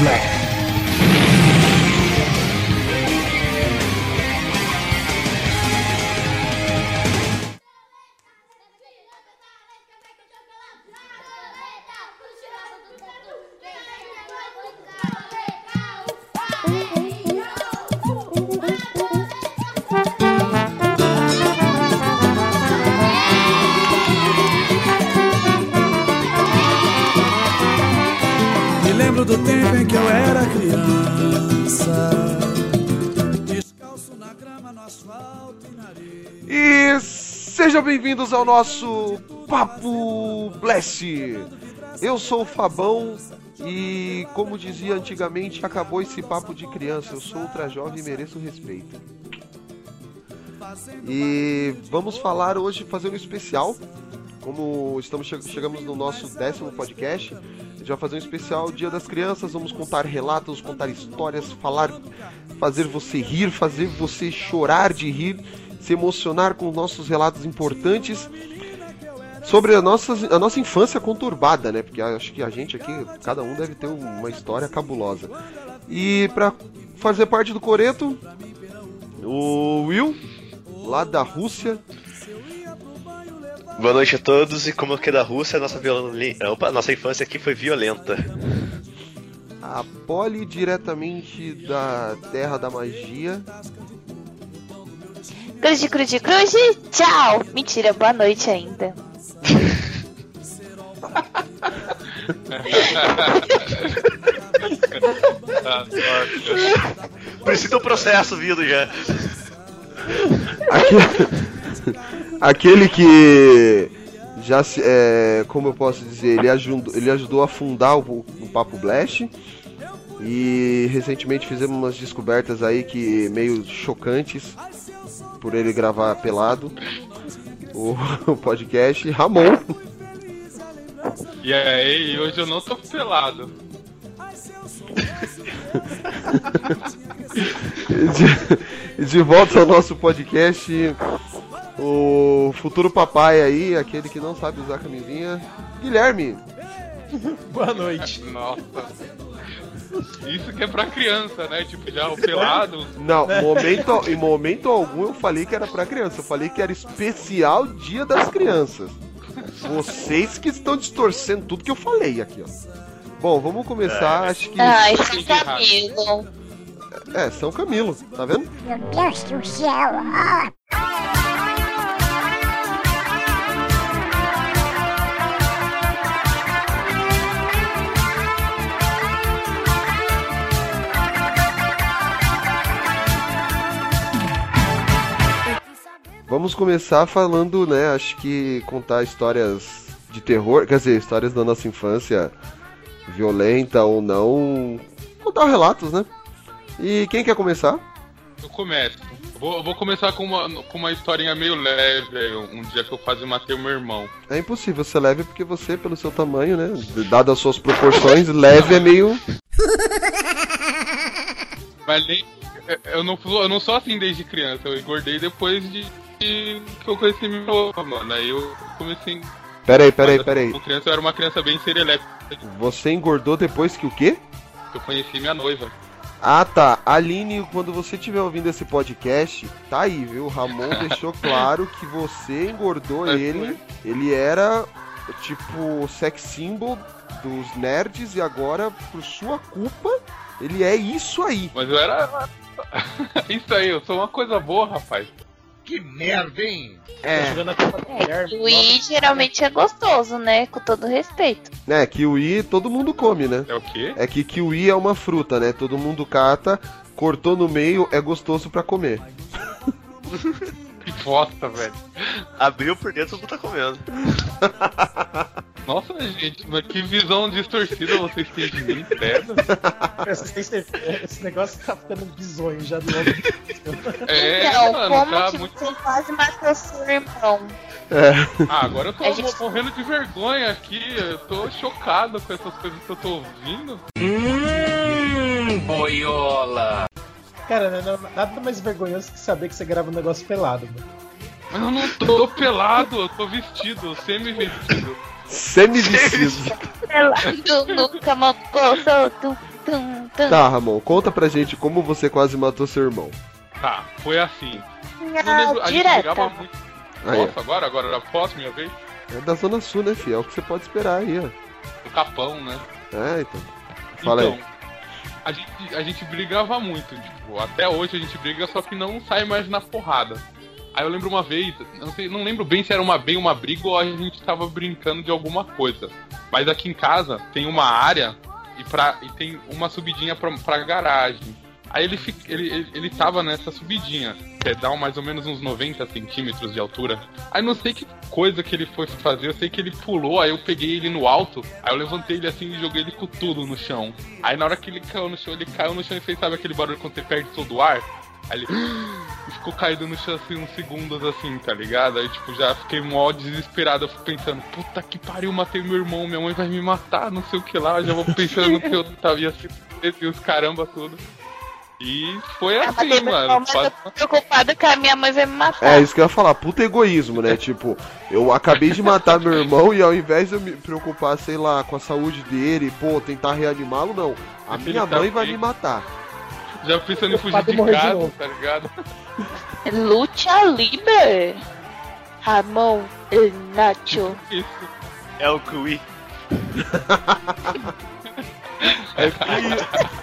Blast. Bem-vindos ao nosso Papo Blast. Eu sou o Fabão e, como dizia antigamente, acabou esse papo de criança. Eu sou ultra jovem e mereço respeito. E vamos falar hoje, fazer um especial. Como estamos che- chegamos no nosso décimo podcast, a gente vai fazer um especial Dia das Crianças. Vamos contar relatos, contar histórias, falar, fazer você rir, fazer você chorar de rir, se emocionar com nossos relatos importantes sobre a nossa, a nossa infância conturbada, né? Porque acho que a gente aqui, cada um deve ter uma história cabulosa. E para fazer parte do Coreto, o Will, lá da Rússia. Boa noite a todos, e como que é da Rússia, nossa. Opa, nossa infância aqui foi violenta. A Polly, diretamente da Terra da Magia. Cruz, cruz, cruz, tchau! Mentira, boa noite ainda. Precisa um processo vindo já. Aquele, aquele que já se, é, como eu posso dizer, ele ajudou, ele ajudou a fundar o, o Papo Blast. E recentemente fizemos umas descobertas aí que meio chocantes por ele gravar pelado o, o podcast. Ramon. E aí, hoje eu não tô pelado. de, de volta ao nosso podcast, o futuro papai aí, aquele que não sabe usar camisinha, Guilherme. Boa noite. Nossa. Isso que é pra criança, né? Tipo, já o pelado. Não, momento, em momento algum eu falei que era pra criança, eu falei que era especial Dia das Crianças. Vocês que estão distorcendo tudo que eu falei aqui, ó. Bom, vamos começar, acho que. Ai, entendi São errado. Camilo. É, São Camilo, tá vendo? Meu Deus do céu! Ah, Vamos começar falando, né? Acho que contar histórias de terror, quer dizer, histórias da nossa infância, violenta ou não. Contar relatos, né? E quem quer começar? Eu começo. Vou, vou começar com uma, com uma historinha meio leve. Um dia que eu quase matei o meu irmão. É impossível ser leve porque você, pelo seu tamanho, né? Dado as suas proporções, leve é meio. Mas nem. Eu não, eu não sou assim desde criança. Eu engordei depois de, de que eu conheci minha roupa, mano. Aí eu comecei. Peraí, peraí, Mas, peraí. Como criança, eu era uma criança bem serelepe. Você engordou depois que o quê? Eu conheci minha noiva. Ah tá, Aline, quando você estiver ouvindo esse podcast, tá aí, viu? O Ramon deixou claro que você engordou É, ele. Ele era tipo sex symbol dos nerds e agora, por sua culpa, ele é isso aí. Mas eu era. Isso aí, eu sou uma coisa boa, rapaz. Tá É, jogando a culpa do É, Guilherme. kiwi geralmente é gostoso, né? Com todo respeito. né? Kiwi todo mundo come, né? É o quê? É que kiwi é uma fruta, né? Todo mundo cata, cortou no meio, é gostoso pra comer. Que bosta, velho. Abriu por dentro, não tá comendo. Nossa, gente, mas que visão distorcida vocês têm de mim, credo. Esse, negócio tá ficando bizonho já do lado. É, então, mano, como tá que muito. você quase matou seu irmão? É. Ah, agora eu tô gente- morrendo de vergonha aqui. Eu tô chocado com essas coisas que eu tô ouvindo. Cara, não- não- nada mais vergonhoso que saber que você grava um negócio pelado, mano. Mas eu não tô pelado, eu tô vestido, semi-vestido. Semi-vestido. Pelado tum, tum. Tá, Ramon, conta pra gente como você quase matou seu irmão. Tá, foi assim. Eu Não, lembro, a gente direta. brigava muito. Aí, ó. Nossa, agora? Agora era posso, minha vez? É da Zona Sul, né, filho? É o que você pode esperar aí, ó. No Capão, né? É, então. Fala então, aí. A gente, a gente brigava muito, tipo, até hoje a gente briga, só que não sai mais na porrada. Aí eu lembro uma vez, não, sei, não lembro bem se era uma bem uma briga ou a gente tava brincando de alguma coisa. Mas aqui em casa tem uma área e, pra, e tem uma subidinha pra, pra garagem. Aí ele, ele, ele, ele tava nessa subidinha, dá mais ou menos uns 90 centímetros de altura. Aí não sei que coisa que ele foi fazer, eu sei que ele pulou, aí eu peguei ele no alto, aí eu levantei ele assim e joguei ele com tudo no chão. Aí na hora que ele caiu no chão, ele caiu no chão e fez, sabe aquele barulho quando você perde todo o ar? Aí ele ficou caído no chão assim uns segundos assim, tá ligado? Aí tipo, já fiquei mó desesperado, eu fui pensando, puta que pariu, matei meu irmão, minha mãe vai me matar, não sei o que lá, já vou pensando que eu tava ia os caramba tudo. E foi Eu matei assim, mano. eu tô preocupada que a minha mãe vai me matar. É isso que eu ia falar, puta egoísmo, né? Tipo, eu acabei de matar meu irmão e ao invés de eu me preocupar, sei lá, com a saúde dele, pô, tentar reanimá-lo, não. A Ele minha tá mãe vai me matar. Já pensando em fugir de de casa, novo. tá ligado? Lucha Libre. Ramon El Nacho. Isso. É o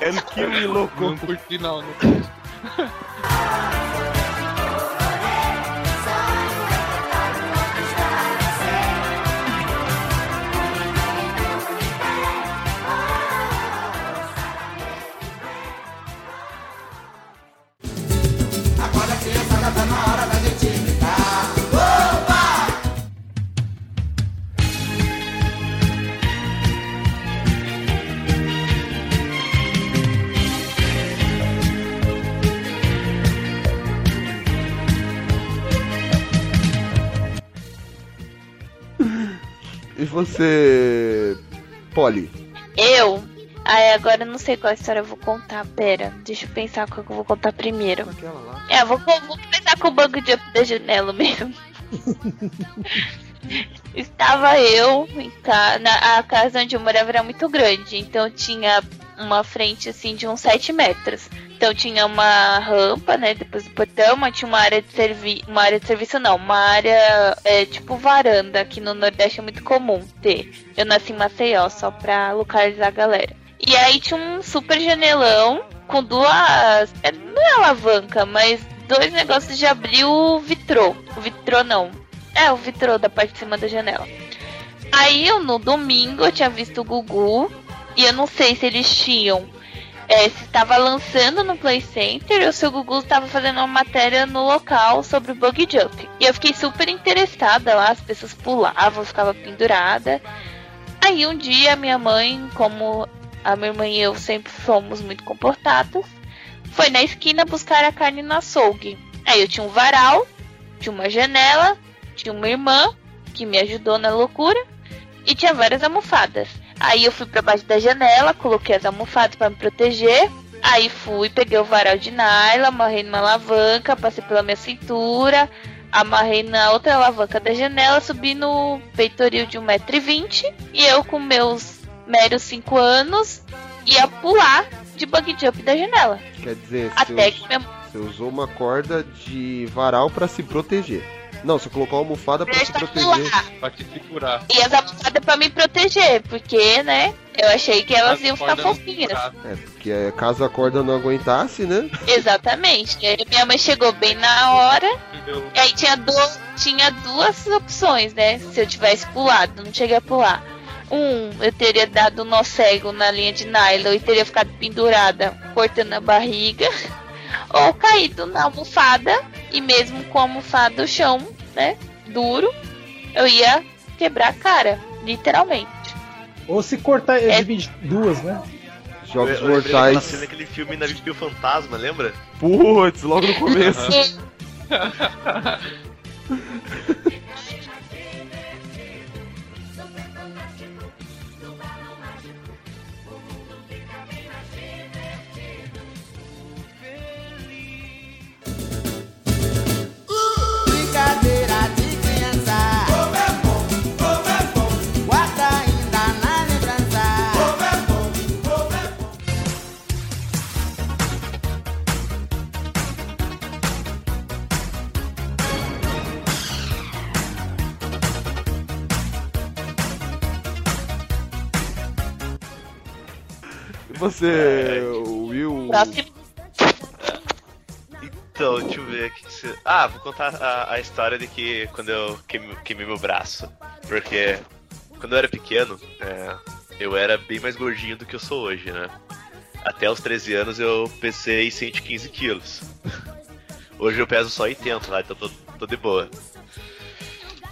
É o Kiwi louco. Não curti não, não curti. E você, Polly? Eu? Ai, agora eu não sei qual história eu vou contar. Pera, deixa eu pensar qual que eu vou contar primeiro. Aquela lá. É, vou, vou vou começar com o bug jump da janela mesmo. Estava eu em ca... na a casa onde eu morava era muito grande, então tinha uma frente assim de uns 7 metros. Então tinha uma rampa, né, depois do portão, mas tinha uma área de serviço, uma área de serviço não, uma área é, tipo varanda, que no Nordeste é muito comum ter. Eu nasci em Maceió, só pra localizar a galera. E aí tinha um super janelão com duas. é, Não é alavanca, mas dois negócios de abrir o vitrô. O vitrô não. É, o vitrô da parte de cima da janela. Aí eu no domingo eu tinha visto o Gugu. E eu não sei se eles tinham. é, se estava lançando no Play Center ou se o Gugu estava fazendo uma matéria no local sobre o Bug Jump. E eu fiquei super interessada lá, as pessoas pulavam, ficava pendurada. Aí um dia minha mãe, como a minha irmã e eu sempre fomos muito comportados, foi na esquina buscar a carne no açougue. Aí eu tinha um varal, tinha uma janela, tinha uma irmã que me ajudou na loucura e tinha várias almofadas. Aí eu fui para baixo da janela, coloquei as almofadas para me proteger. Aí fui, peguei o varal de nylon, amarrei numa alavanca, passei pela minha cintura, amarrei na outra alavanca da janela, subi no peitoril de 1,20m e eu com meus meros 5 anos ia pular de bug jump da janela. Quer dizer, Até você, que minha você usou uma corda de varal pra se proteger. Não, você colocou uma almofada pra se Deixa eu proteger. Pra te segurar. E as almofadas pra me proteger, porque, né? Eu achei que elas As iam ficar fofinhas. É, porque é, caso a corda não aguentasse, né? Exatamente. E aí minha mãe chegou bem na hora. Entendeu? E aí tinha, du tinha duas opções, né? Se eu tivesse pulado, não cheguei a pular. Um, eu teria dado um nó cego na linha de nylon e teria ficado pendurada, cortando a barriga. Ou caído na almofada e mesmo com a almofada o chão, né? Duro, eu ia quebrar a cara, literalmente. Ou se cortar, É. divide duas, né? Jogos Eu daquela mortais. cena daquele filme Navio Fantasma, lembra? Putz, logo no começo. Você, Will. Próximo. Então, deixa eu ver aqui. se- Ah, vou contar a, a história de que quando eu queimei, queimei meu braço. Porque quando eu era pequeno, é, eu era bem mais gordinho do que eu sou hoje, né? Até os 13 anos eu pesei 115 quilos. Hoje eu peso só 80 lá, então tô, tô de boa.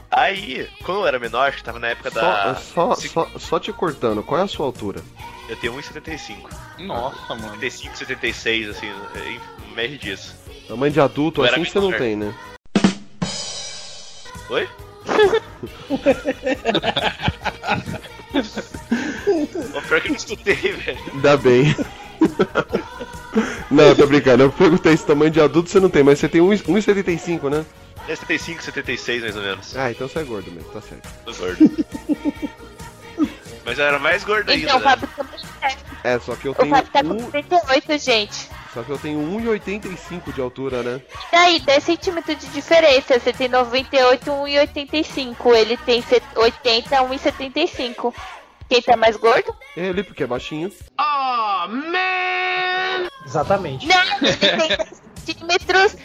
Aí, quando eu era menor, acho que tava na época da. Só, só, só, só te cortando, qual é a sua altura? Eu tenho 1,75. Nossa, mano. 75, 76, assim, em média disso. Tamanho de adulto, assim você não tem, né? Oi? o pior que eu não escutei, velho. Ainda bem. não, tô brincando. Eu perguntei se tamanho de adulto você não tem, mas você tem 1 1,75, né? É 75, 76 mais ou menos. Ah, então você é gordo mesmo, tá certo. Tô gordo. Mas eu era mais gordo ainda. Então, o né? Fábio também é. É, só que eu O tenho Fábio tá com um, 38, gente. só que eu tenho 1,85 de altura, né? E daí, 10 centímetros de diferença. Você tem 98, 1,85. Ele tem set- 80, 1,75. Quem tá mais gordo? Ele, porque é baixinho. Exatamente. Não, ele tem 10 centímetros.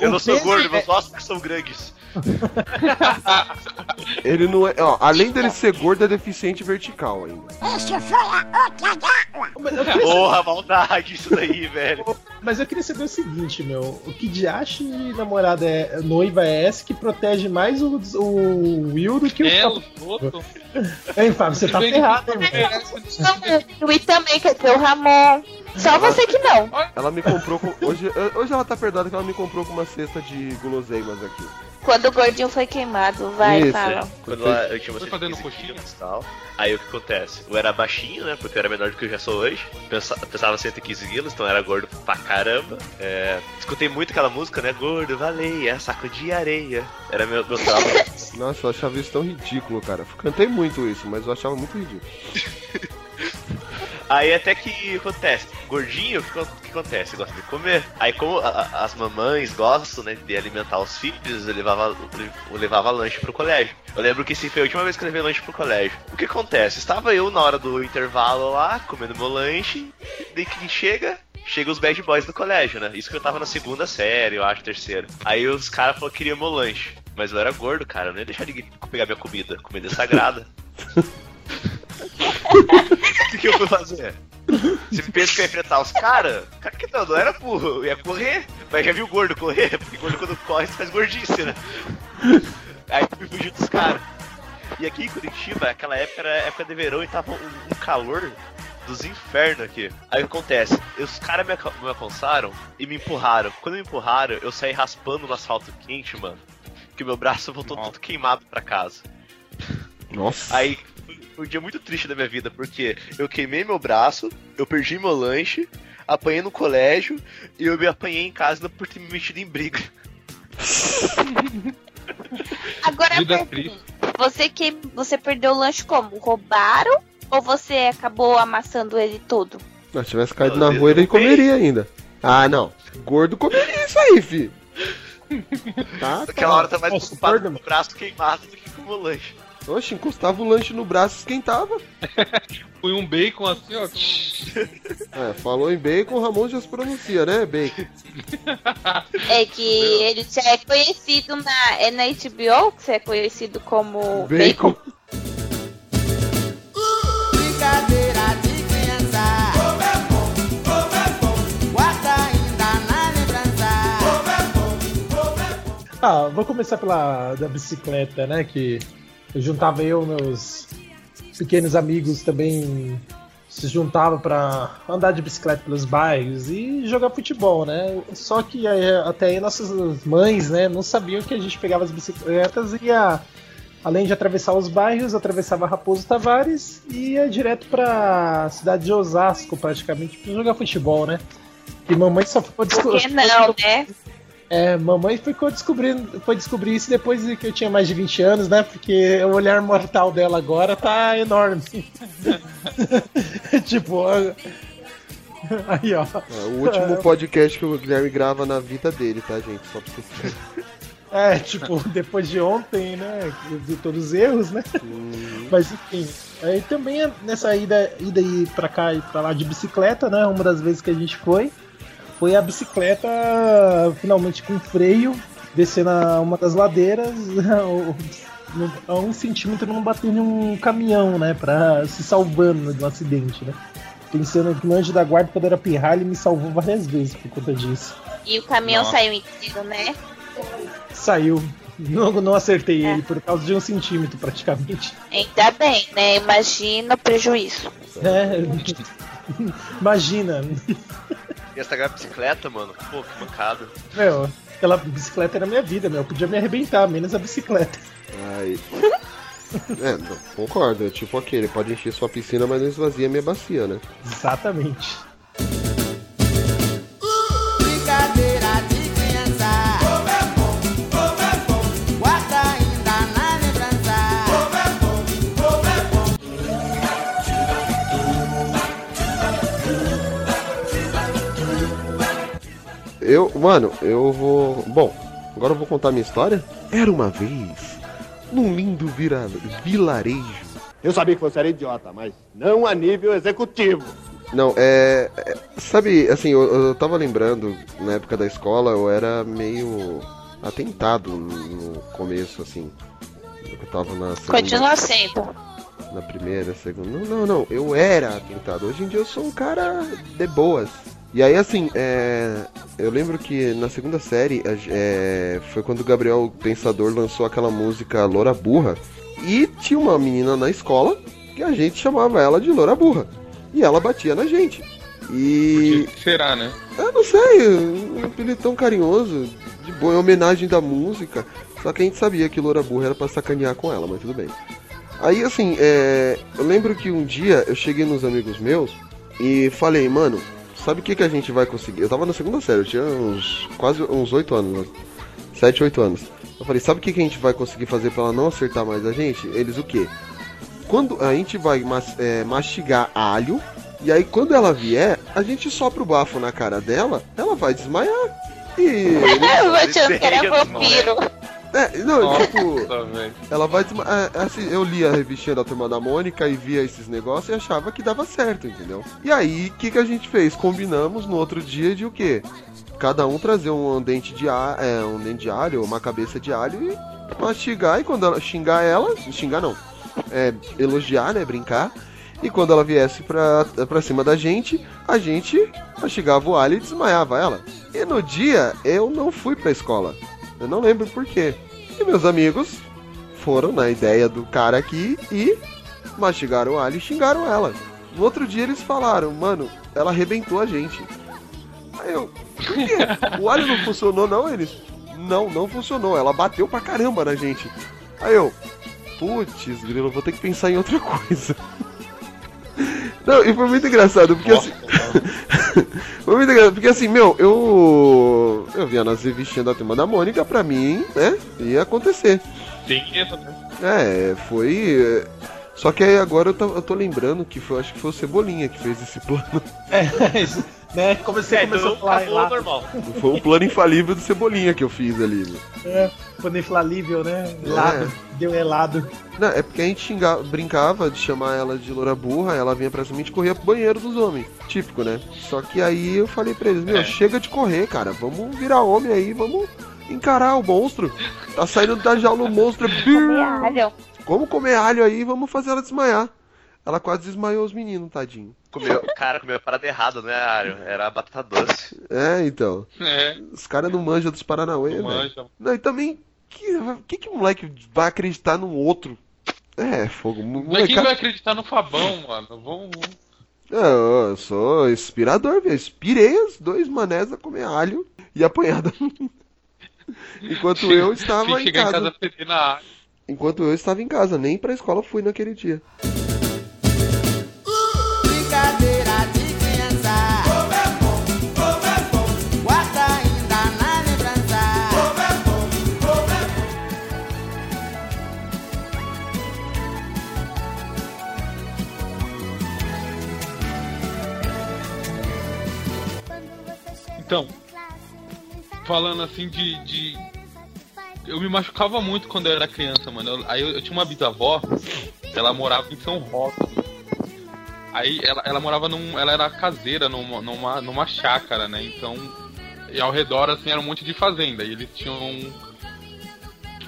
Eu o não sou gordo, é- meus ossos são grandes. Ele não é. Ó, além dele ser gordo, é deficiente vertical ainda. Isso foi a outra queria Porra, maldade isso daí, velho. Mas eu queria saber o seguinte, meu. O que de acha de namorada é noiva é essa que protege mais o, o Will do que o É, Fábio? outros. Hein, Fábio, você tá ferrado, irmão. Não, o I também, quer dizer, o Ramon. Só você que não. Ela me comprou com. Hoje, hoje ela tá perdoada que ela me comprou com uma cesta de guloseimas aqui. Quando o gordinho foi queimado, vai, Isso. fala. Quando lá, eu tinha Foi você fazendo coxinha? e tal. Aí o que acontece? Eu era baixinho, né? Porque eu era menor do que eu já sou hoje. Pensa- Pesava 115 quilos, então eu era gordo pra caramba. É, escutei muito aquela música, né? Gordo, valeia, saco de areia. Era meu, meu trauma. Nossa, eu achava isso tão ridículo, cara. Cantei muito isso, mas eu achava muito ridículo. Aí até que acontece, gordinho, o que, acontece? Gosta de comer. Aí como a- as mamães gostam, né, de alimentar os filhos, eu levava, eu levava lanche pro colégio. Eu lembro que esse foi a última vez que eu levei lanche pro colégio. O que acontece? Estava eu na hora do intervalo lá, comendo meu lanche, daí que chega... Chega os bad boys do colégio, né? Isso que eu tava na segunda série, eu acho, terceira. Aí os caras falaram que queriam meu lanche. Mas eu era gordo, cara. Eu não ia deixar ninguém pegar minha comida. Comida é sagrada. O que, que eu fui fazer? Você pensa que ia enfrentar os caras? Cara que não, não era burro, eu ia correr. Mas já viu o gordo correr? Porque gordo quando corre você faz gordice, né? Aí fui fugir dos caras. E aqui em Curitiba, aquela época era época de verão e tava um, um calor dos infernos aqui. Aí o que acontece? Os caras me, aca- me alcançaram e me empurraram. Quando me empurraram, eu saí raspando no asfalto quente, mano. Que meu braço voltou Nossa. todo queimado pra casa. Nossa. Aí um dia muito triste da minha vida, porque eu queimei meu braço, eu perdi meu lanche, apanhei no colégio e eu me apanhei em casa por ter me metido em briga. Agora, Vida você que você perdeu o lanche como? Roubaram ou você acabou amassando ele todo? Se tivesse caído Não, na eu rua, ele comeria ainda. Ah, não. Gordo comeria isso aí, fi. Tá, Naquela hora eu tava mais Nossa, preocupado gordo, com o braço queimado do que com o meu lanche. Oxe, encostava o lanche no braço e esquentava. Foi um bacon assim, ó. É, falou em bacon, o Ramon já se pronuncia, né? Bacon. É que ele já é conhecido na. É na HBO que você é conhecido como Bacon. Bacon. Brincadeira de criança. Como é é bom. Guarda ainda na lembrança. Ah, vou começar pela da bicicleta, né? Que eu juntava eu, meus pequenos amigos também se juntava pra andar de bicicleta pelos bairros e jogar futebol, né? Só que até aí nossas mães, né, não sabiam que a gente pegava as bicicletas e ia, além de atravessar os bairros, atravessava Raposo Tavares e ia direto pra cidade de Osasco, praticamente, pra jogar futebol, né? E mamãe só ficou Por que não, né? É, mamãe ficou descobrindo, foi descobrir isso depois que eu tinha mais de 20 anos, né? Porque o olhar mortal dela agora tá enorme. tipo, aí ó. É, o último podcast que o Guilherme grava na vida dele, tá, gente? Só pra vocês. É, tipo, depois de ontem, né? De todos os erros, né? Hum, Mas enfim. Aí também é nessa ida, ida aí pra cá e pra lá de bicicleta, né? Uma das vezes que a gente foi, foi a bicicleta finalmente com freio, descendo a- uma das ladeiras, a um centímetro não batendo em um caminhão, né? Pra se salvando de um acidente, né? Pensando que no anjo da guarda, quando era pirrar, ele me salvou várias vezes por conta disso. E o caminhão Nossa. saiu inteiro, né? Saiu. Não, não acertei É. ele por causa de um centímetro praticamente. Ainda bem, né? Imagina o prejuízo. É. Imagina, E essa bicicleta, mano, pô, que mancada. meu, aquela bicicleta era minha vida, meu. Podia me arrebentar, menos a bicicleta. Ai. É, não, concordo. É tipo aquele, pode encher sua piscina, mas não esvazia minha bacia, né? Exatamente. Eu, mano, eu vou. Bom, agora eu vou contar minha história. Era uma vez, num lindo vira... vilarejo. Eu sabia que você era idiota, mas não a nível executivo. Não, é. é- sabe, assim, eu, eu tava lembrando, na época da escola, eu era meio atentado no começo, assim. Eu tava na segunda. Continua sendo. Na primeira, segunda. Não, não, não. Eu era atentado. Hoje em dia eu sou um cara de boas. E aí, assim, é, eu lembro que na segunda série é, foi quando o Gabriel Pensador lançou aquela música Loura Burra. E tinha uma menina na escola que a gente chamava ela de Loura Burra. E ela batia na gente. E. Será, né? Eu não sei, um apelido tão carinhoso, de boa, em homenagem da música. Só que a gente sabia que Loura Burra era pra sacanear com ela, mas tudo bem. Aí assim, é, eu lembro que um dia eu cheguei nos amigos meus e falei, mano, sabe o que, que a gente vai conseguir? Eu tava na segunda série, eu tinha uns quase uns 8 anos, né? 7, 8 anos. Eu falei, sabe o que, que a gente vai conseguir fazer pra ela não acertar mais a gente? Eles o quê? Quando a gente vai mas- é, mastigar alho, e aí quando ela vier, a gente sopra o bafo na cara dela, ela vai desmaiar. E. Eu achando que era vampiro. É, não, tipo. Nossa, velho. Ela vai desmaiar. assim, eu li a revistinha da turma da Mônica e via esses negócios e achava que dava certo, entendeu? E aí, o que, que a gente fez? Combinamos no outro dia de o quê? Cada um trazer um dente de alho, é, um dente de alho, uma cabeça de alho e mastigar. E quando ela xingar ela, xingar não, é, elogiar, né? Brincar. E quando ela viesse pra, pra cima da gente, a gente mastigava o alho e desmaiava ela. E no dia, eu não fui pra escola. Eu não lembro por quê. E meus amigos foram na ideia do cara aqui e mastigaram o alho e xingaram ela. No outro dia eles falaram, mano, ela arrebentou a gente. Aí eu, por quê? O alho não funcionou não? Eles, não, não funcionou. Ela bateu pra caramba na gente. Aí eu, putz, grilo, vou ter que pensar em outra coisa. Não, e foi muito engraçado, porque assim. foi muito engraçado, porque assim, meu, eu. Eu via nas revistinhas da turma da Mônica, pra mim, né? Ia acontecer. Tem essa, né? É, foi. Só que aí agora eu tô, eu tô lembrando que foi, acho que foi o Cebolinha que fez esse plano. É, isso, né? Como você É, começou a então falar acabou lá, normal. Foi um plano infalível do Cebolinha que eu fiz ali. né? é, quando inflalível, né? Helado, deu helado. Não, é porque a gente xingava, brincava de chamar ela de loura burra, ela vinha pra cima e a gente corria pro banheiro dos homens. Típico, né? Só que aí eu falei pra eles, meu, É. chega de correr, cara. Vamos virar homem aí, vamos encarar o monstro. Tá saindo da jaula o monstro. é Caralho. Vamos comer alho aí, vamos fazer ela desmaiar. Ela quase desmaiou os meninos, tadinho. Comeu, cara, comeu a parada errada, não é, Ario? Era a batata doce. É, então. É, Os caras não manjam dos Paranauê, manja. Não, e também, que, que que moleque vai acreditar num outro? É, fogo. Mas quem vai acreditar no Fabão, mano? Vamos. vamos- É, eu sou inspirador, velho. Inspirei os dois manés a comer alho e apanhar da menina. Enquanto eu estava em chegar em casa. casa. Enquanto eu estava em casa, nem pra escola fui naquele dia. Então, falando assim de, de- Eu me machucava muito quando eu era criança, mano. Eu- aí eu, eu tinha uma bisavó ela morava em São Roque. Aí ela, ela morava num. Ela era caseira numa, numa, numa chácara, né? Então. E ao redor, assim, era um monte de fazenda. E eles tinham.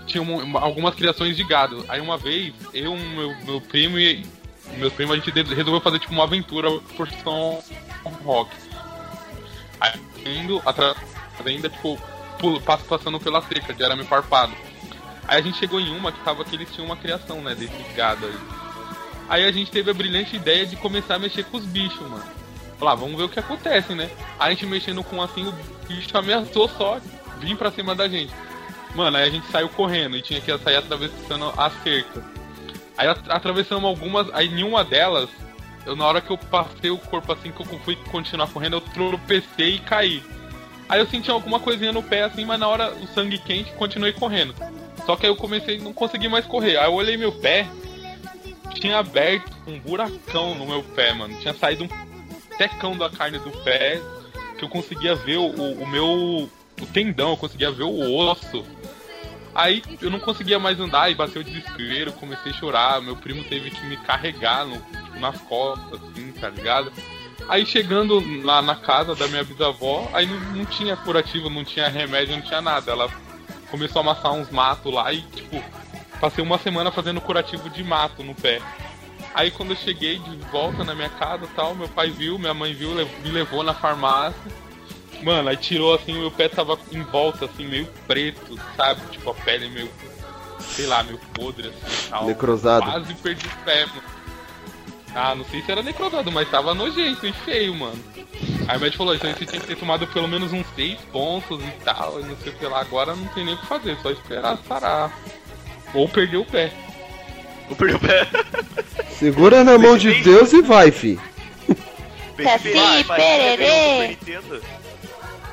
Tinham um- algumas criações de gado. Aí uma vez, eu, meu, meu primo e. Meus primos, a gente resolveu fazer tipo uma aventura por São Roque. Indo atrás da fazenda, tipo, pulo, passando pela cerca de arame farpado. Aí a gente chegou em uma que tava que eles tinham uma criação, né, desses gado aí. Aí a gente teve a brilhante ideia de começar a mexer com os bichos, mano. Falar, vamos ver o que acontece, né? A gente mexendo com assim, o bicho ameaçou só vir pra cima da gente. Mano, aí a gente saiu correndo e tinha que sair atravessando a cerca. Aí at- atravessamos algumas, aí nenhuma delas, eu na hora que eu passei o corpo assim, que eu fui continuar correndo, eu tropecei e caí. Aí eu senti alguma coisinha no pé assim, mas na hora o sangue quente continuei correndo. Só que aí eu comecei, não consegui mais correr. Aí eu olhei meu pé, tinha aberto um buracão no meu pé, mano. Tinha saído um tecão da carne do pé que eu conseguia ver o, o- meu o tendão, eu conseguia ver o osso. Aí eu não conseguia mais andar e bateu o desespero, comecei a chorar. Meu primo teve que me carregar no- tipo, nas costas, assim, tá ligado? Aí chegando lá na casa da minha bisavó, aí não, não tinha curativo, não tinha remédio, não tinha nada. Ela começou a amassar uns matos lá e, tipo, passei uma semana fazendo curativo de mato no pé. Aí quando eu cheguei de volta na minha casa tal, meu pai viu, minha mãe viu, me levou na farmácia. Mano, aí tirou assim, meu pé tava em volta, assim, meio preto, sabe? Tipo, a pele meio, sei lá, meio podre, assim, tal. Necrosado. Quase perdi o pé, mano. Ah, não sei se era necrosado, mas tava nojento e feio, mano. Aí o médico falou, isso aí você tinha que ter tomado pelo menos uns seis pontos e tal, e não sei o que lá. Agora não tem nem o que fazer, só esperar sarar. Ou perder o pé. Vou perder o pé. Segura na mão de Deus e vai, fi. Vai, pererê.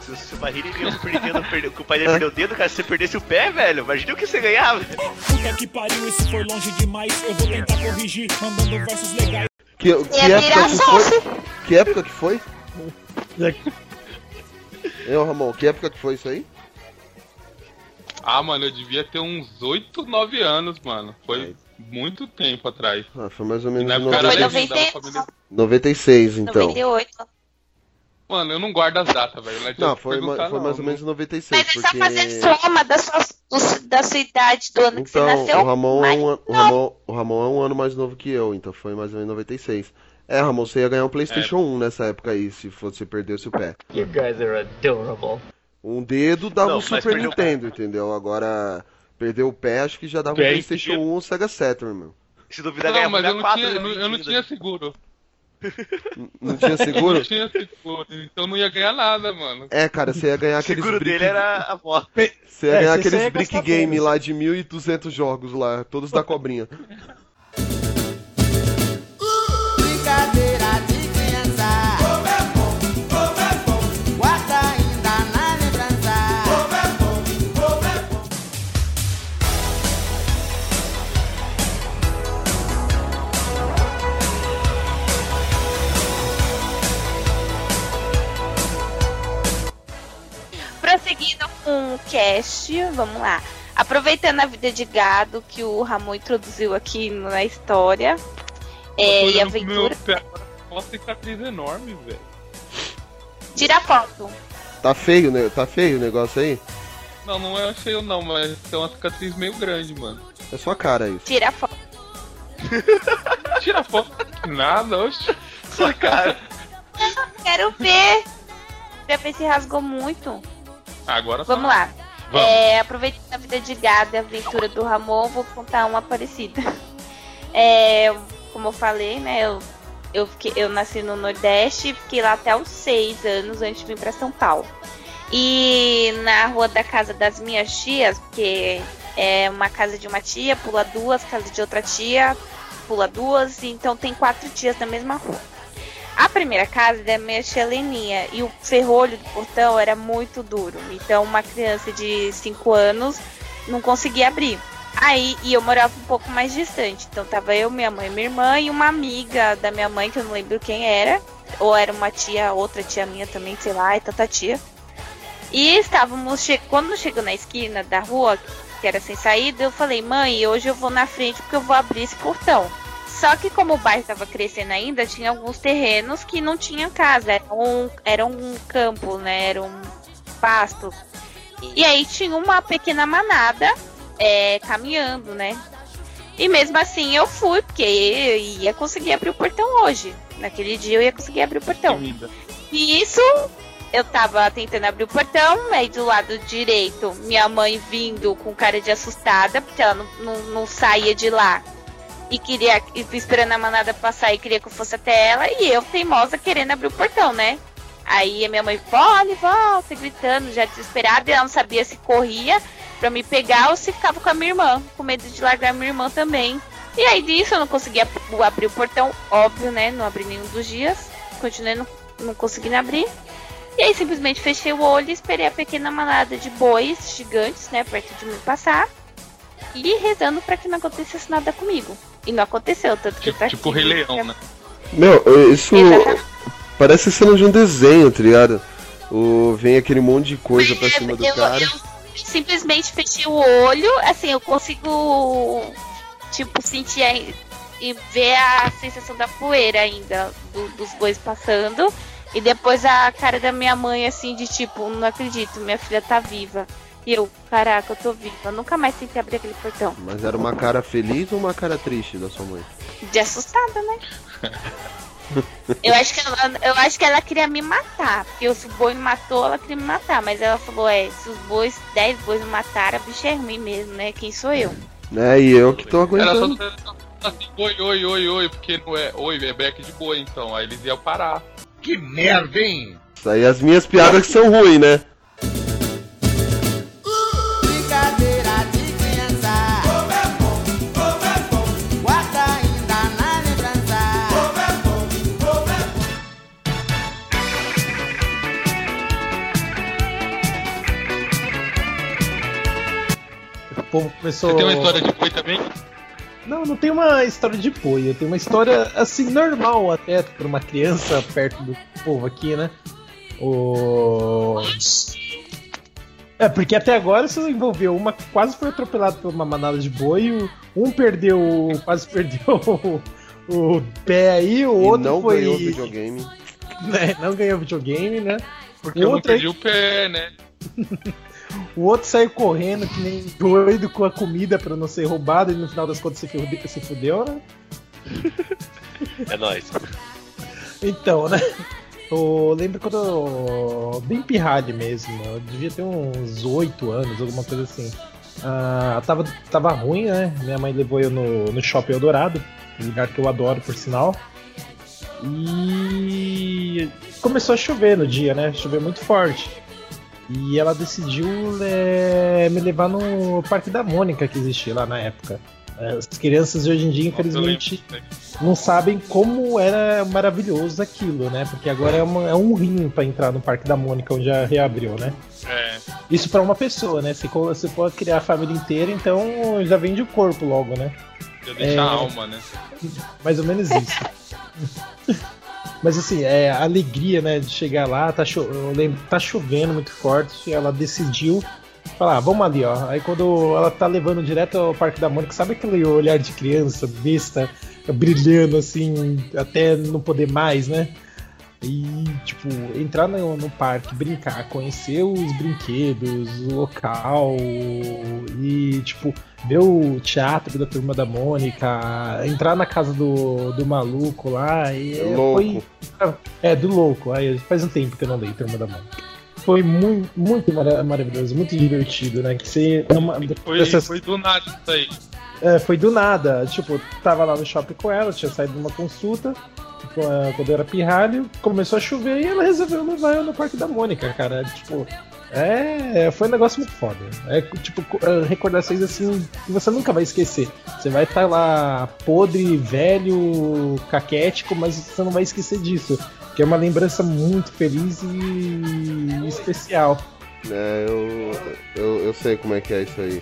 Se o se o Barrini ganhou o Super Nintendo, perdeu- que o pai dele perdeu o dedo, cara, se você perdesse o pé, velho, imagina o que você ganhava. Puta que pariu, isso foi longe demais. Eu vou tentar corrigir, mandando versos legais. Que, que Ia época que foi? Que época que foi? Eu, Ramon, que época que foi isso aí? Ah, mano, eu devia ter uns 8, 9 anos, mano. Foi muito tempo atrás. Ah, foi mais ou E menos na época era Foi 90... legenda, 90, a família- 96, então. 98. Mano, eu não guardo as datas, velho. Não, adianta Não, foi, ma- foi mais não. ou menos em 96, Mas ele tá porque... fazendo soma da sua, do- da sua idade, do ano que você Então, nasceu. o Ramon, é mais um, an- o, Ramon, o Ramon é um ano mais novo que eu, então foi mais ou menos em 96. É, Ramon, você ia ganhar um Playstation 1 nessa época aí, se você perdesse o pé. You guys are adorable. Um dedo dava Não, um Super. Nintendo, entendeu? Agora, perder o pé, acho que já dava um Playstation podia- 1 ou Sega Saturn, meu. Se duvidar, Não, mas eu não, 64 tinha, eu não- eu não tinha seguro. Não tinha seguro? não tinha seguro, então não ia ganhar nada, mano. É, cara, você ia ganhar O aqueles seguro brick... dele era a moto. Você ia É, ganhar aqueles ia brick game menos. lá de 1.200 jogos lá, todos da cobrinha. O cast, vamos lá. Aproveitando a vida de gado que o Ramon introduziu aqui na história. É, e meu aventura. pé agora, Uma cicatriz enorme, velho. Tira foto. Tá feio, né? Tá feio o negócio aí? Não, não é feio não, mas é uma cicatriz meio grande, mano. É sua cara isso. Tira foto. Tira foto. Nada, oxe. Sua cara. Quero ver. Ver se rasgou muito. Agora tá. Vamos lá. Vamos. É, aproveitando a vida de gado e a aventura do Ramon, vou contar uma parecida. É, como eu falei, né? Eu, eu, fiquei- eu nasci no Nordeste e fiquei lá até os seis anos antes de vir para São Paulo. E na rua da casa das minhas tias, porque é uma casa de uma tia, pula duas, casa de outra tia, pula duas, então tem quatro tias na mesma rua. A primeira casa era minha tia Leninha e o ferrolho do portão era muito duro. Então uma criança de 5 anos não conseguia abrir. Aí, e eu morava um pouco mais distante. Então tava eu, minha mãe, minha irmã e uma amiga da minha mãe, que eu não lembro quem era. Ou era uma tia, outra tia minha também, sei lá, é tanta tia. E estávamos, che quando chegou na esquina da rua, que era sem saída, eu falei, mãe, hoje eu vou na frente porque eu vou abrir esse portão. Só que como o bairro estava crescendo ainda, tinha alguns terrenos que não tinham casa, era um, era um campo, né? Era um pasto. E aí tinha uma pequena manada é, caminhando, né? E mesmo assim eu fui, porque eu ia conseguir abrir o portão hoje. Naquele dia eu ia conseguir abrir o portão. E isso, eu tava tentando abrir o portão, aí do lado direito, minha mãe vindo com cara de assustada, porque ela não, não, não saía de lá. E queria, esperando a manada passar e queria que eu fosse até ela, e eu, teimosa, querendo abrir o portão, né? Aí a minha mãe, volta, volta, gritando, já desesperada, e ela não sabia se corria pra me pegar ou se ficava com a minha irmã, com medo de largar a minha irmã também. E aí disso eu não conseguia abrir o portão, óbvio, né? Não abri nenhum dos dias. Continuei não, não conseguindo abrir. E aí simplesmente fechei o olho e esperei a pequena manada de bois gigantes, né, perto de mim passar. E rezando para que não acontecesse nada comigo. E não aconteceu, tanto que tô aqui. Tipo o Rei Leão, né? Meu, isso parece cena de um desenho, tá ligado? O, vem aquele monte de coisa pra cima do eu, cara. eu simplesmente fechei o olho, assim, eu consigo, tipo, sentir a- e ver a sensação da poeira ainda do- dos bois passando. E depois a cara da minha mãe, assim, de tipo, não acredito, minha filha tá viva. E eu, caraca, eu tô viva. Eu nunca mais tentei abrir aquele portão. Mas era uma cara feliz ou uma cara triste da sua mãe? De assustada, né? Eu acho que ela, eu acho que ela queria me matar. Porque se o boi me matou, ela queria me matar. Mas ela falou, é, se os bois, 10 bois me mataram, a bicha é ruim mesmo, né? Quem sou eu? Né, e eu que tô Era só aguentando. você assim, oi, oi, oi, oi, porque não é oi, é beck de boi, então. Aí eles iam parar. Que merda, hein? Isso aí as minhas piadas que são ruins, né? Povo começou. Você tem uma história de boi também? Não, não tem uma história de boi, eu tenho uma história assim normal até para uma criança perto do povo aqui, né? O É, porque até agora você envolveu uma que quase foi atropelada por uma manada de boi, um perdeu, quase perdeu o, o pé aí, o E outro não foi ganhou videogame. né, não ganhou videogame, né? Porque O eu não outro aí- perdi o pé, né? O outro saiu correndo que nem doido com a comida pra não ser roubado e no final das contas se fudeu, se fudeu né? É nóis. Então, né? Eu lembro quando eu. Bem pirralho mesmo. Eu devia ter uns 8 anos, alguma coisa assim. Ah, tava, tava ruim, né? Minha mãe levou eu no, no Shopping Eldorado, um lugar que eu adoro, por sinal. E começou a chover no dia, né? Choveu muito forte. E ela decidiu é, me levar no Parque da Mônica que existia lá na época. As crianças de hoje em dia, infelizmente, não sabem como era maravilhoso aquilo, né? Porque agora é, uma- é um rim pra entrar no Parque da Mônica, onde já reabriu, né? É. Isso pra uma pessoa, né? Se se for criar a família inteira, então já vende o corpo logo, né? Já deixa É. a alma, né? Mais ou menos isso. Mas assim, é a alegria, né, de chegar lá, tá, cho eu lembro, tá chovendo muito forte, ela decidiu falar, ah, vamos ali, ó. Aí quando ela tá levando direto ao Parque da Mônica, sabe aquele olhar de criança, besta, brilhando assim, até não poder mais, né? E, tipo, entrar no, no parque, brincar, conhecer os brinquedos, o local e, tipo, ver o teatro da Turma da Mônica, entrar na casa do, do maluco lá e Louco. foi... É, do louco. Aí faz um tempo que eu não leio Turma da Mônica. Foi muito, muito mara- maravilhoso, muito divertido, né? Que você... Numa, Foi, dessas- foi do nada isso aí. é, foi do nada. Tipo, tava lá no shopping com ela, tinha saído de uma consulta. Quando era pirralho, começou a chover e ela resolveu levar eu no Parque da Mônica, cara. Tipo, é. Foi um negócio muito foda. É tipo, é, recordações assim que você nunca vai esquecer. Você vai estar lá podre, velho, caquético, mas você não vai esquecer disso. Que é uma lembrança muito feliz e especial. É, eu, eu, eu sei como é que é isso aí.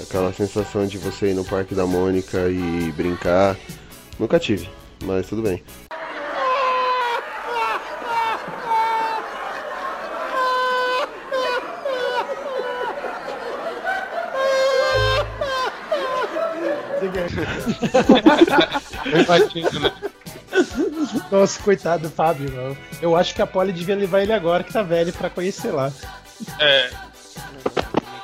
Aquela sensação de você ir no Parque da Mônica e brincar. Nunca tive, mas tudo bem. Imagino, né? Nossa, coitado do Fábio, não. Eu acho que a Polly devia levar ele agora que tá velho pra conhecer lá. É.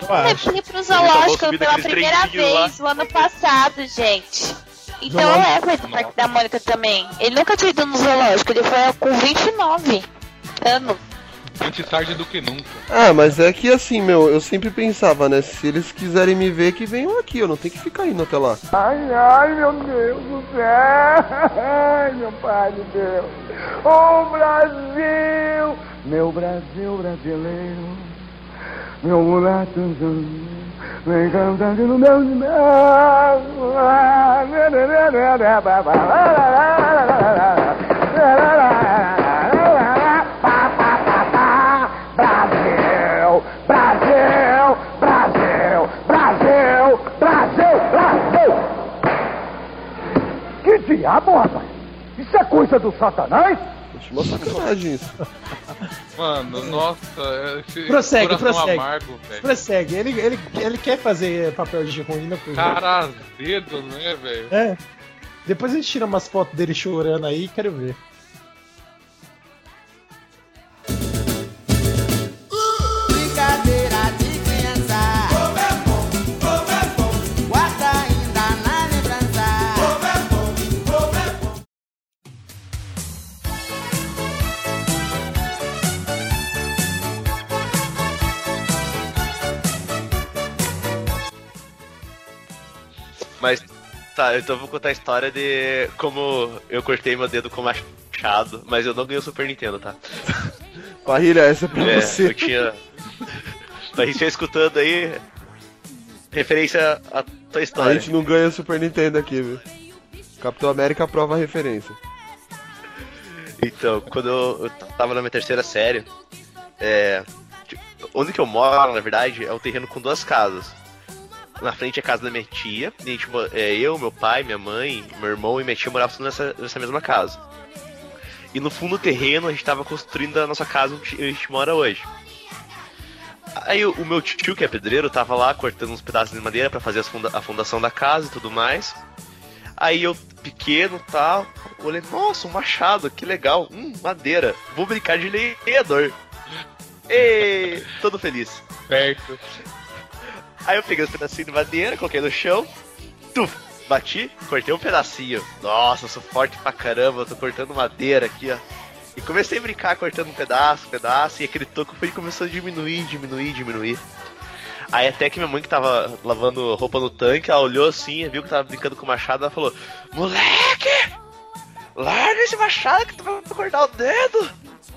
Eu Eu acho. fui pro zoológico pela primeira trenzinhos lá. vez o ano passado, gente. Então eu Zoológico. levo ele pro Parque da Mônica também. Ele nunca tinha ido no zoológico, ele foi com 29 anos. Antes tarde do que nunca. Ah, mas é que assim, meu, eu sempre pensava, né? Se eles quiserem me ver, que venham aqui, eu não tenho que ficar indo até lá. Ai, ai, meu Deus do céu! Ai, meu pai de Deus! Ô Brasil! Meu Brasil brasileiro, meu mulato vem cantando no meu Brasil! Brasil! Brasil! Brasil! Brasil! Que diabo, rapaz? Isso é coisa do satanás? Uma sacanagem isso. Mano, nossa, esse Prossegue, prossegue. amargo, velho. Prossegue. Ele, ele, ele quer fazer papel de ruim no pro Cara azedo, né, velho? É. Depois a gente tira umas fotos dele chorando aí, quero ver. Tá, então eu vou contar a história de como eu cortei meu dedo com machado, mas eu não ganhei o Super Nintendo, tá? Parrilha, essa é pra É, você. eu tinha. Pra gente escutando aí. Referência à tua A história. gente não ganha Super Nintendo aqui, viu? Capitão América aprova a referência. Então, quando eu, eu tava na minha terceira série, é, tipo, onde que eu moro, na verdade, é um terreno com duas casas. Na frente é a casa da minha tia, e a gente, mo- é, eu, meu pai, minha mãe, meu irmão e minha tia moravam nessa, nessa mesma casa. E no fundo do terreno a gente tava construindo a nossa casa onde a gente mora hoje. Aí o, o meu tio, que é pedreiro, tava lá cortando uns pedaços de madeira pra fazer funda- a fundação da casa e tudo mais. Aí eu, pequeno e tal, olhei, nossa, um machado, que legal. Hum, madeira. Vou brincar de lenhador. E todo feliz. Perto. Aí eu peguei os pedacinhos de madeira, coloquei no chão, tuf, bati, cortei um pedacinho. Nossa, sou forte pra caramba, tô cortando madeira aqui, ó. E comecei a brincar cortando um pedaço, um pedaço, e aquele toco foi começou a diminuir, diminuir, diminuir. Aí até que minha mãe que tava lavando roupa no tanque, ela olhou assim, viu que tava brincando com o machado, ela falou, moleque! Larga esse machado que tu vai cortar o dedo!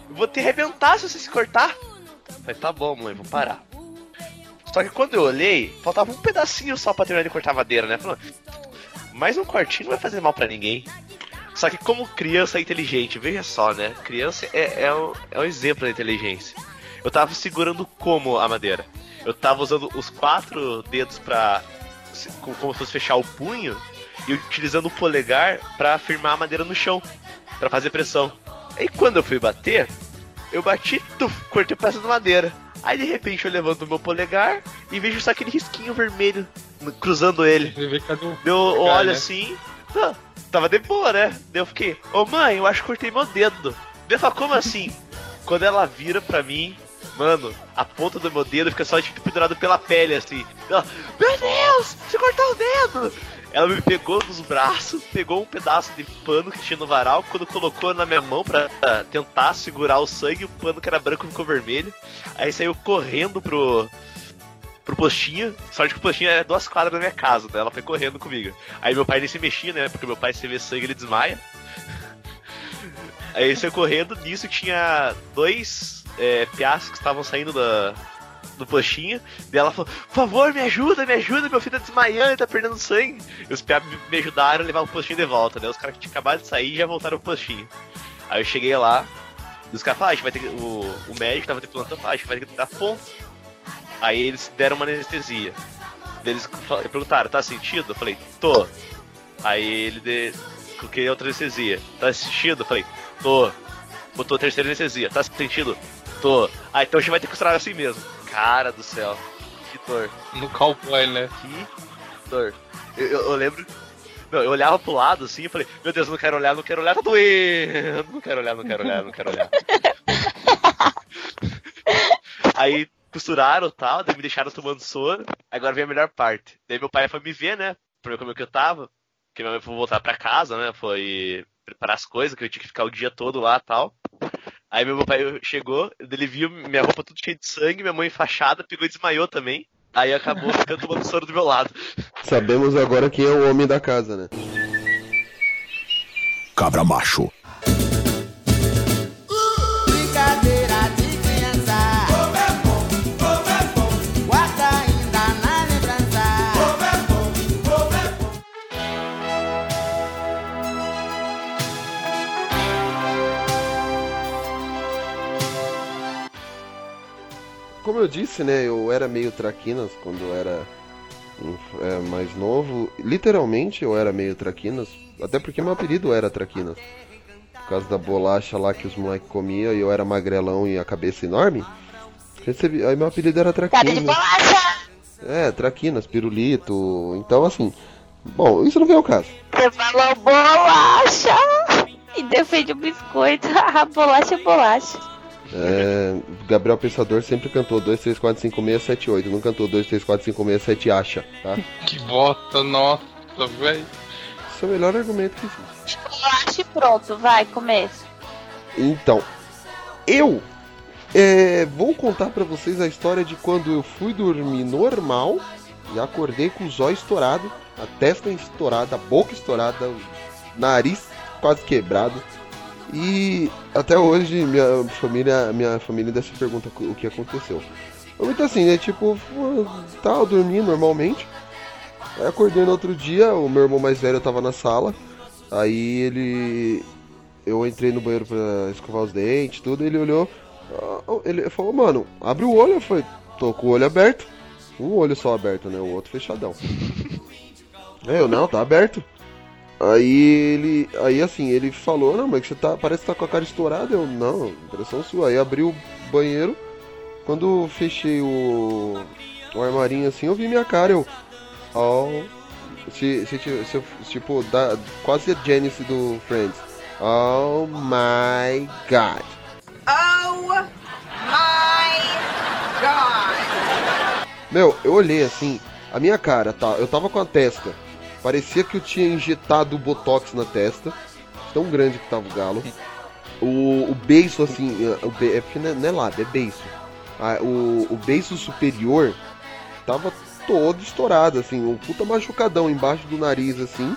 Eu vou te arrebentar se você se cortar! Eu falei, tá bom, mãe, vou parar. Só que quando eu olhei, faltava um pedacinho só pra terminar de cortar a madeira, né? Falando, mais um cortinho não vai fazer mal pra ninguém. Só que como criança é inteligente, veja só, né? Criança é, é, um, é um exemplo da inteligência. Eu tava segurando como a madeira? Eu tava usando os quatro dedos pra. como se fosse fechar o punho e utilizando o polegar pra firmar a madeira no chão, pra fazer pressão. Aí quando eu fui bater, eu bati, tuf, cortei o pedaço de madeira. Aí de repente eu levanto o meu polegar e vejo só aquele risquinho vermelho cruzando ele. O. Deu Cara, olho né? assim, tá, tava de boa, né? Daí eu fiquei, ô mãe, eu acho que cortei meu dedo. Daí eu como assim? Quando ela vira pra mim, mano, a ponta do meu dedo fica só tipo pendurado pela pele, assim. Ela, meu Deus, você cortou o dedo! Ela me pegou nos braços, pegou um pedaço de pano que tinha no varal, quando colocou na minha mão ah, tentar segurar o sangue, o pano que era branco ficou vermelho. Aí saiu correndo pro, pro postinho. Sorte que o postinho é duas quadras da minha casa, né? Ela foi correndo comigo. Aí meu pai nem se mexia, né? Porque meu pai, se vê sangue, ele desmaia. Aí saiu correndo, nisso tinha dois é, que estavam saindo da, do postinho. E ela falou: Por favor, me ajuda, me ajuda, meu filho tá desmaiando, tá perdendo sangue. E os piás me- ajudaram a levar o postinho de volta, né? Os caras que tinham acabado de sair já voltaram pro postinho. Aí eu cheguei lá, e os caras falaram: ah, vai ter que. O, o médico tava de plantão ah, vai ter que dar ponto. Aí eles deram uma anestesia. Eles perguntaram: tá sentindo? Eu falei: tô. Aí ele de... coloquei outra anestesia. Tá sentindo? Eu falei: tô. Botou a terceira anestesia. Tá sentindo? Tô. Ah, então a gente vai ter que costurar assim mesmo. Cara do céu. Que dor. No cowboy, né? Que dor. Eu, eu- eu lembro. Meu, eu olhava pro lado assim e falei, meu Deus, não quero olhar, não quero olhar, tá doendo. Não quero olhar, não quero olhar, não quero olhar. Aí costuraram e tal, daí me deixaram tomando soro. Agora vem a melhor parte. Daí meu pai foi me ver, né? Pra ver como é que eu tava. Porque minha mãe foi voltar pra casa, né? Foi preparar as coisas, que eu tinha que ficar o dia todo lá e tal. Aí meu pai chegou, ele viu minha roupa tudo cheia de sangue, minha mãe enfaixada, pegou e desmaiou também. Aí acabou ficando tomando soro do meu lado. Sabemos agora quem é o homem da casa, né? Cabra macho. Como eu disse, né, eu era meio traquinas quando eu era é, mais novo. Literalmente eu era meio traquinas, até porque meu apelido era traquinas. Por causa da bolacha lá que os moleques comiam e eu era magrelão e a cabeça enorme. Recebi, aí meu apelido era traquinas. bolacha! É, traquinas, pirulito. Então assim, bom, isso não vem ao caso. Você falou bolacha! E defende o biscoito. A bolacha é bolacha. É, Gabriel Pensador sempre cantou 2, 3, 4, 5, 6, 7, 8. Não cantou 2, 3, 4, 5, 6, 7 acha, tá? Que bota, nossa, velho. Esse é o melhor argumento que existe. Bolacha e pronto, vai, começa. Então, eu é, vou contar pra vocês a história de quando eu fui dormir normal e acordei com o zóio estourado, a testa estourada, a boca estourada, o nariz quase quebrado. E até hoje minha família, minha família ainda se pergunta o que aconteceu. Muito assim, né? Tipo, tava dormindo normalmente. Aí acordei no outro dia, o meu irmão mais velho tava na sala. Aí ele. Eu entrei no banheiro pra escovar os dentes, tudo, ele olhou. ah, Ele falou, mano, abre o olho. Eu falei, tô com o olho aberto. Um olho só aberto, né? O outro fechadão. Aí eu, não, tá aberto. Aí ele. Aí assim, ele falou, não, mas que você tá. Parece que tá com a cara estourada. Eu, não, impressão sua. Aí abri o banheiro. Quando fechei o. O armarinho assim, eu vi minha cara, eu. Oh. Se, se, se, tipo, da, quase a Janice do Friends. Oh my god. Oh my God. Meu, eu olhei assim, a minha cara, tá? Eu tava com a testa. Parecia que eu tinha injetado botox na testa. Tão grande que tava o galo. O, o beiço, assim, é, o be, é porque não é, não é lábio, é beiço. Ah, o, o beiço superior tava todo estourado, assim, um puta machucadão embaixo do nariz, assim.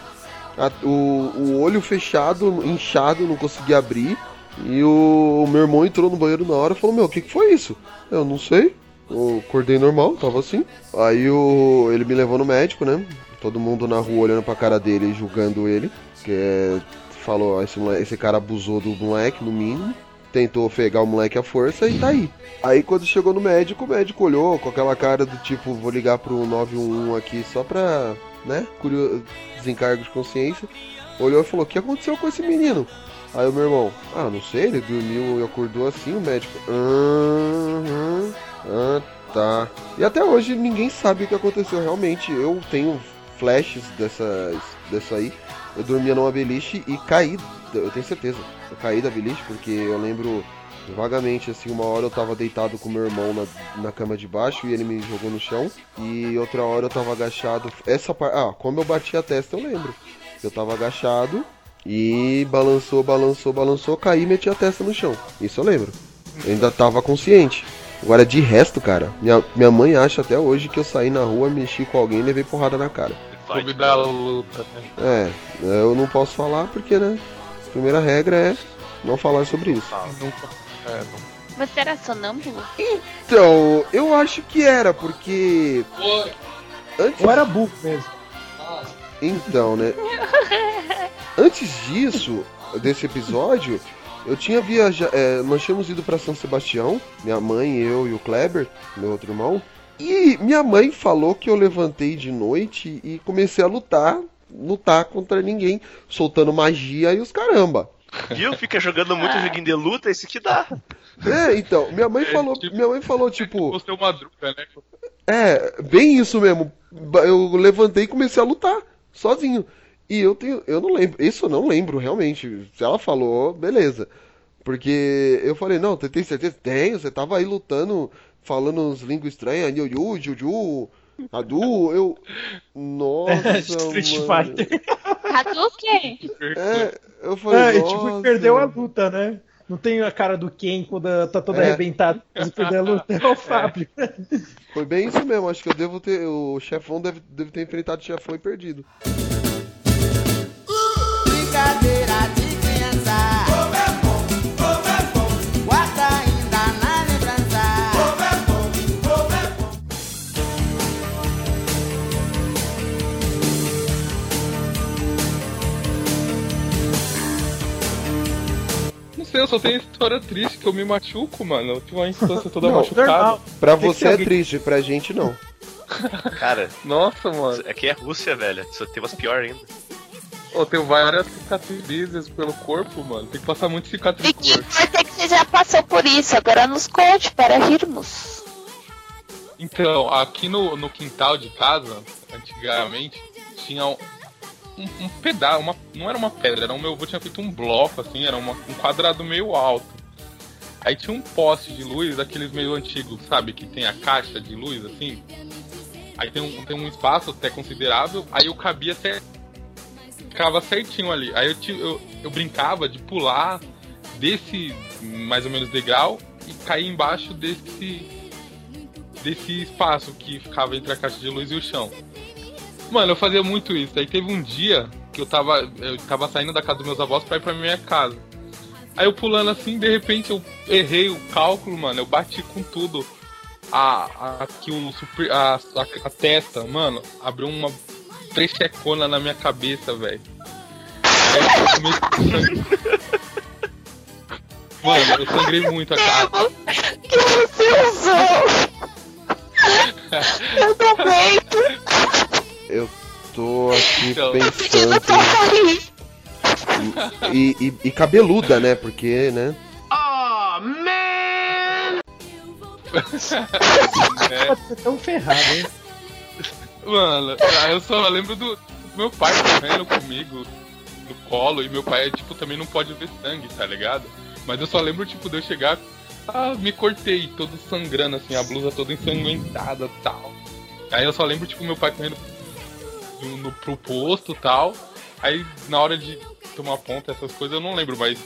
A- o, o olho fechado, inchado, não conseguia abrir. E o, o meu irmão entrou no banheiro na hora e falou: Meu, o que, que foi isso? Eu não sei. Eu acordei normal, tava assim. Aí o, ele me levou no médico, né? Todo mundo na rua olhando pra cara dele e julgando ele. Que é, falou: "Ah, esse, moleque- esse cara abusou do moleque, no mínimo. Tentou pegar o moleque à força e tá aí. Aí quando chegou no médico, o médico olhou com aquela cara do tipo: Vou ligar pro 911 aqui só pra, né? Desencargo de consciência. Olhou e falou: O que aconteceu com esse menino? Aí o meu irmão, ah, não sei, ele dormiu e acordou assim, o médico. Aham, ah, tá. E até hoje ninguém sabe o que aconteceu realmente. Eu tenho flashes dessa, dessa aí. Eu dormia numa beliche e caí, eu tenho certeza. Eu caí da beliche porque eu lembro vagamente assim, uma hora eu tava deitado com meu irmão na, na cama de baixo e ele me jogou no chão. E outra hora eu tava agachado. Essa parte. Ah, como eu bati a testa eu lembro. Eu tava agachado e balançou, balançou, balançou, caí e meti a testa no chão. Isso eu lembro. Eu ainda tava consciente. Agora de resto, cara, minha, minha mãe acha até hoje que eu saí na rua, mexi com alguém e levei porrada na cara. Clube da luta, né? É, eu não posso falar porque, né? A primeira regra é não falar sobre isso. Nunca. É. Você era sonâmbulo? Então, eu acho que era, porque. Antes... Ou era burro mesmo? Então, né? Antes disso, desse episódio, eu tinha viajado. nós tínhamos ido pra São Sebastião, minha mãe, eu e o Kleber, meu outro irmão. E minha mãe falou que eu levantei de noite e comecei a lutar, lutar contra ninguém, soltando magia e os caramba. Viu? Fica jogando muito joguinho de luta, esse que dá. É, então, minha mãe falou, minha mãe falou tipo, Você é uma madruga, né? é, bem isso mesmo. Eu levantei e comecei a lutar, sozinho. E eu tenho, eu não lembro, isso eu não lembro realmente. Se ela falou, beleza. Porque eu falei, não, você tem certeza? Tenho, você tava aí lutando, falando uns línguas estranhas, Yu Yu, Juju, Adu, eu. Nossa, Street mano. Fighter. Hadouken? É, eu falei, É, e, nossa. tipo, perdeu a luta, né? Não tem a cara do Ken quando tá todo É. arrebentado quando perdeu a luta. É o Fábio. Foi bem isso mesmo, acho que eu devo ter. O chefão deve, deve ter enfrentado o chefão e perdido. Sei, eu só tenho história triste que eu me machuco, mano. Eu tive uma infância toda Não, machucada. normal. Pra Tem que você é alguém- triste, pra gente não. Cara, Nossa, mano. aqui é Rússia, velho. Só tem umas pior ainda. Eu tenho várias cicatrizes pelo corpo, mano. Tem que passar muito cicatriz E corpo. importa é que você já passou por isso. Agora nos conte para rirmos. Então, aqui no, no quintal de casa, antigamente, tinha um, um, um pedaço, uma, não era uma pedra, era o meu avô tinha feito um bloco, assim, era uma- um quadrado meio alto. Aí tinha um poste de luz, daqueles meio antigos, sabe? Que tem a caixa de luz, assim. Aí tem um, tem um espaço até considerável, aí eu cabia até. Ficava certinho ali. Aí eu, eu, eu brincava de pular desse mais ou menos degrau e cair embaixo desse desse espaço que ficava entre a caixa de luz e o chão. Mano, eu fazia muito isso. Aí teve um dia que eu tava, eu tava saindo da casa dos meus avós pra ir pra minha casa. Aí eu pulando assim, de repente eu errei o cálculo, mano. Eu bati com tudo. A, a, aqui o super, a, a, a testa, mano, abriu uma trechecona na minha cabeça, velho. Mano, eu sangrei muito a cara. que você usou? Eu não aguento. Eu tô aqui Então. Pensando. E, e, e cabeluda, né? Porque, né? É. Pode ser tão ferrado, hein? Mano, aí eu só lembro do meu pai correndo comigo no colo e meu pai, tipo, também não pode ver sangue, tá ligado? Mas eu só lembro, tipo, de eu chegar, ah, me cortei, todo sangrando, assim, a blusa toda ensanguentada e tal. Aí eu só lembro, tipo, meu pai correndo do- no, pro posto e tal. Aí na hora de tomar ponta, essas coisas eu não lembro, mas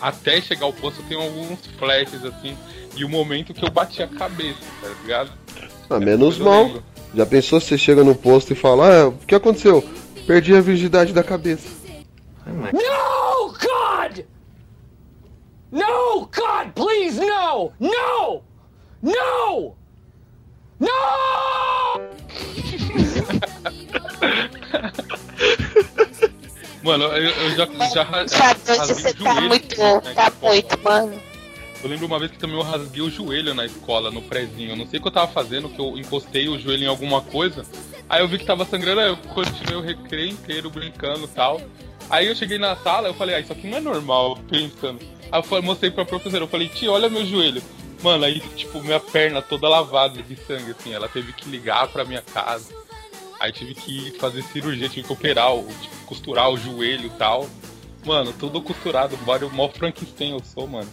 até chegar ao posto eu tenho alguns flashes, assim, e o momento que eu bati a cabeça, tá ligado? Ah, menos mal. Já pensou se você chega no posto e fala, ah, o que aconteceu? Perdi a virgindade da cabeça. No, God! No, God, please, no! No! No! No! Mano, eu, eu já, já Sabe, hoje rasguei você tá joelho, muito, tá que- muito, mano. Eu lembro uma vez que também eu rasguei o joelho na escola, no prezinho. Eu não sei o que eu tava fazendo, que eu encostei o joelho em alguma coisa. Aí eu vi que tava sangrando, aí eu continuei o recreio inteiro brincando e tal. Aí eu cheguei na sala, eu falei, ah, isso aqui não é normal, pensando. Aí eu mostrei pra professora, eu falei, tia, olha meu joelho. Mano, aí, tipo, minha perna toda lavada de sangue, assim, ela teve que ligar pra minha casa. Aí tive que fazer cirurgia, tive que operar, o- tipo, costurar o joelho e tal. Mano, tudo costurado, o maior Frankenstein eu sou, mano.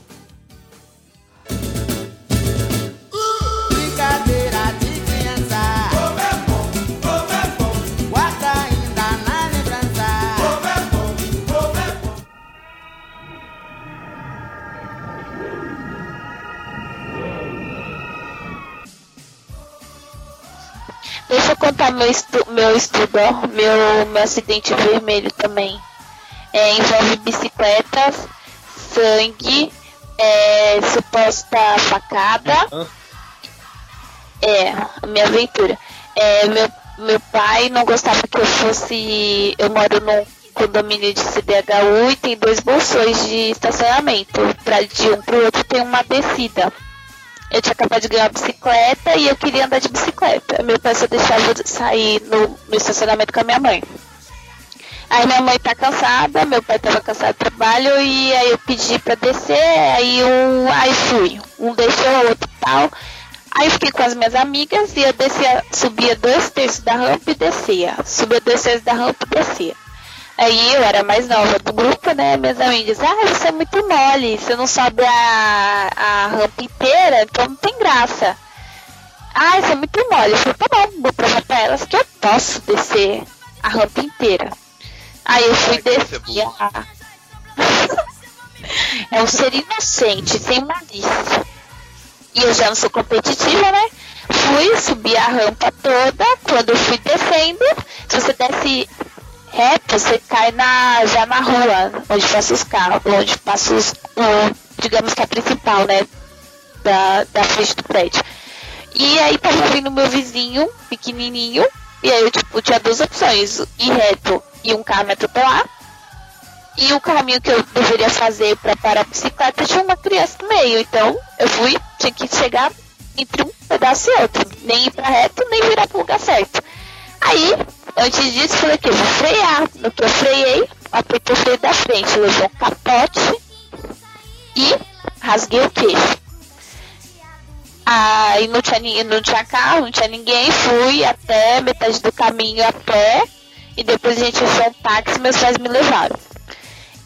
Eu contar meu, estu meu estudo. Meu, meu acidente vermelho também. É, envolve bicicletas, sangue, é, suposta facada. É, a minha aventura. É, meu, meu pai não gostava que eu fosse. Eu moro num condomínio de CDHU e tem dois bolsões de estacionamento. Pra, de um pro outro tem uma descida. Eu tinha acabado de ganhar uma bicicleta e eu queria andar de bicicleta. Meu pai só deixava eu sair no, no estacionamento com a minha mãe. Aí minha mãe tá cansada, meu pai tava cansado do trabalho e aí eu pedi pra descer, aí um, aí fui. Um deixou, o outro tal. Aí fiquei com as minhas amigas e eu descia, subia dois terços da rampa e descia. Subia dois terços da rampa e descia. Aí eu era mais nova do grupo, né? Minhas amigas, ah, você é muito mole, você não sobe a, a rampa inteira, então não tem graça. Ah, isso é muito mole. Eu falei, tá bom, vou provar pra elas que eu posso descer a rampa inteira. Aí eu fui descer a... É um ser inocente, sem malícia. E eu já não sou competitiva, né? Fui, subi a rampa toda. Quando eu fui descendo, se você desce reto, você cai na, já na rua, onde passa os carros, onde passa os. o- digamos que a principal, né? Da, da frente do prédio. E aí tava vindo meu vizinho, pequenininho, e aí eu tipo, tinha duas opções, ir reto e um carro me atropelar. E o caminho que eu deveria fazer para parar a bicicleta tinha uma criança no meio. Então eu fui, tinha que chegar entre um pedaço e outro. Nem ir pra reto, nem virar pro lugar certo. Aí, antes disso, falei que eu vou frear. No que eu freiei, apertei o freio da frente, levou um capote e rasguei o queixo. Aí não tinha, não tinha carro, não tinha ninguém, fui até metade do caminho a pé e depois a gente achou um táxi meus pais me levaram.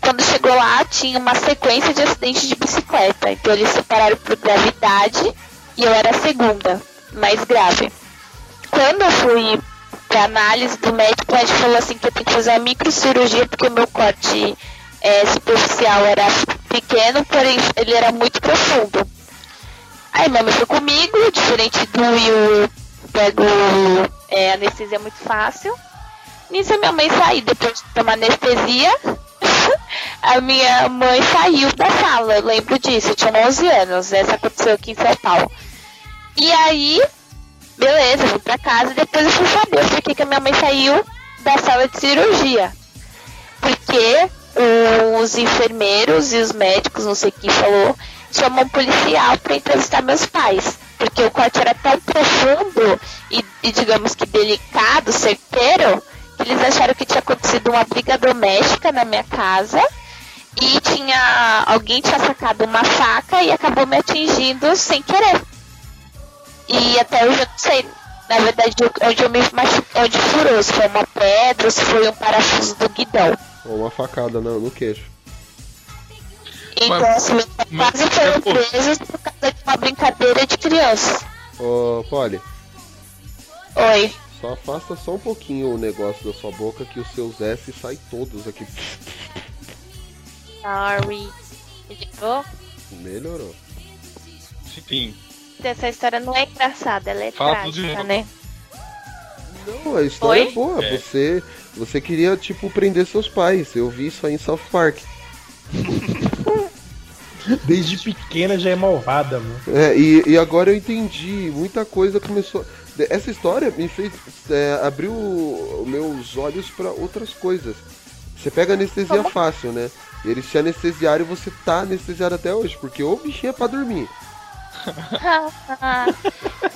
Quando chegou lá, tinha uma sequência de acidentes de bicicleta. Então eles separaram por gravidade e eu era a segunda, mais grave. Quando eu fui pra análise do médico, médico falou assim que eu tenho que fazer uma microcirurgia porque o meu corte é, superficial era pequeno, porém ele era muito profundo. Aí minha mãe foi comigo, diferente do Will, eu pego é, anestesia muito fácil. Nisso minha mãe saiu, depois de tomar anestesia, a minha mãe saiu da sala, eu lembro disso, eu tinha 11 anos, essa aconteceu aqui em São Paulo. E aí, beleza, fui pra casa e depois eu fui saber por que, que a minha mãe saiu da sala de cirurgia. Porque os enfermeiros e os médicos, não sei quem falou, chamam um policial pra entrevistar meus pais. Porque o corte era tão profundo e, e digamos que delicado, certeiro, que eles acharam que tinha acontecido uma briga doméstica na minha casa e tinha alguém tinha sacado uma faca e acabou me atingindo sem querer. E até hoje eu não sei, na verdade, onde eu me machuquei, onde furou, se foi uma pedra ou se foi um parafuso do guidão. Ou uma facada no, no queixo. Então, assim, meus pais quase foram presos por causa de uma brincadeira de criança. Ô, Polly, Oi. só afasta só um pouquinho o negócio da sua boca que os seus S saem todos aqui. Sorry. Melhorou? Melhorou. Sim. Essa história não é engraçada, ela é Fala trágica, né? Não, a história Oi? é boa. É. Você, você queria, tipo, prender seus pais. Eu vi isso aí em South Park. Desde pequena já é malvada, mano. É, e, e agora eu entendi. Muita coisa começou. Essa história me fez. É, abriu meus olhos pra outras coisas. Você pega anestesia fácil, né? E eles te anestesiaram e você tá anestesiado até hoje, porque o bichinho é pra dormir.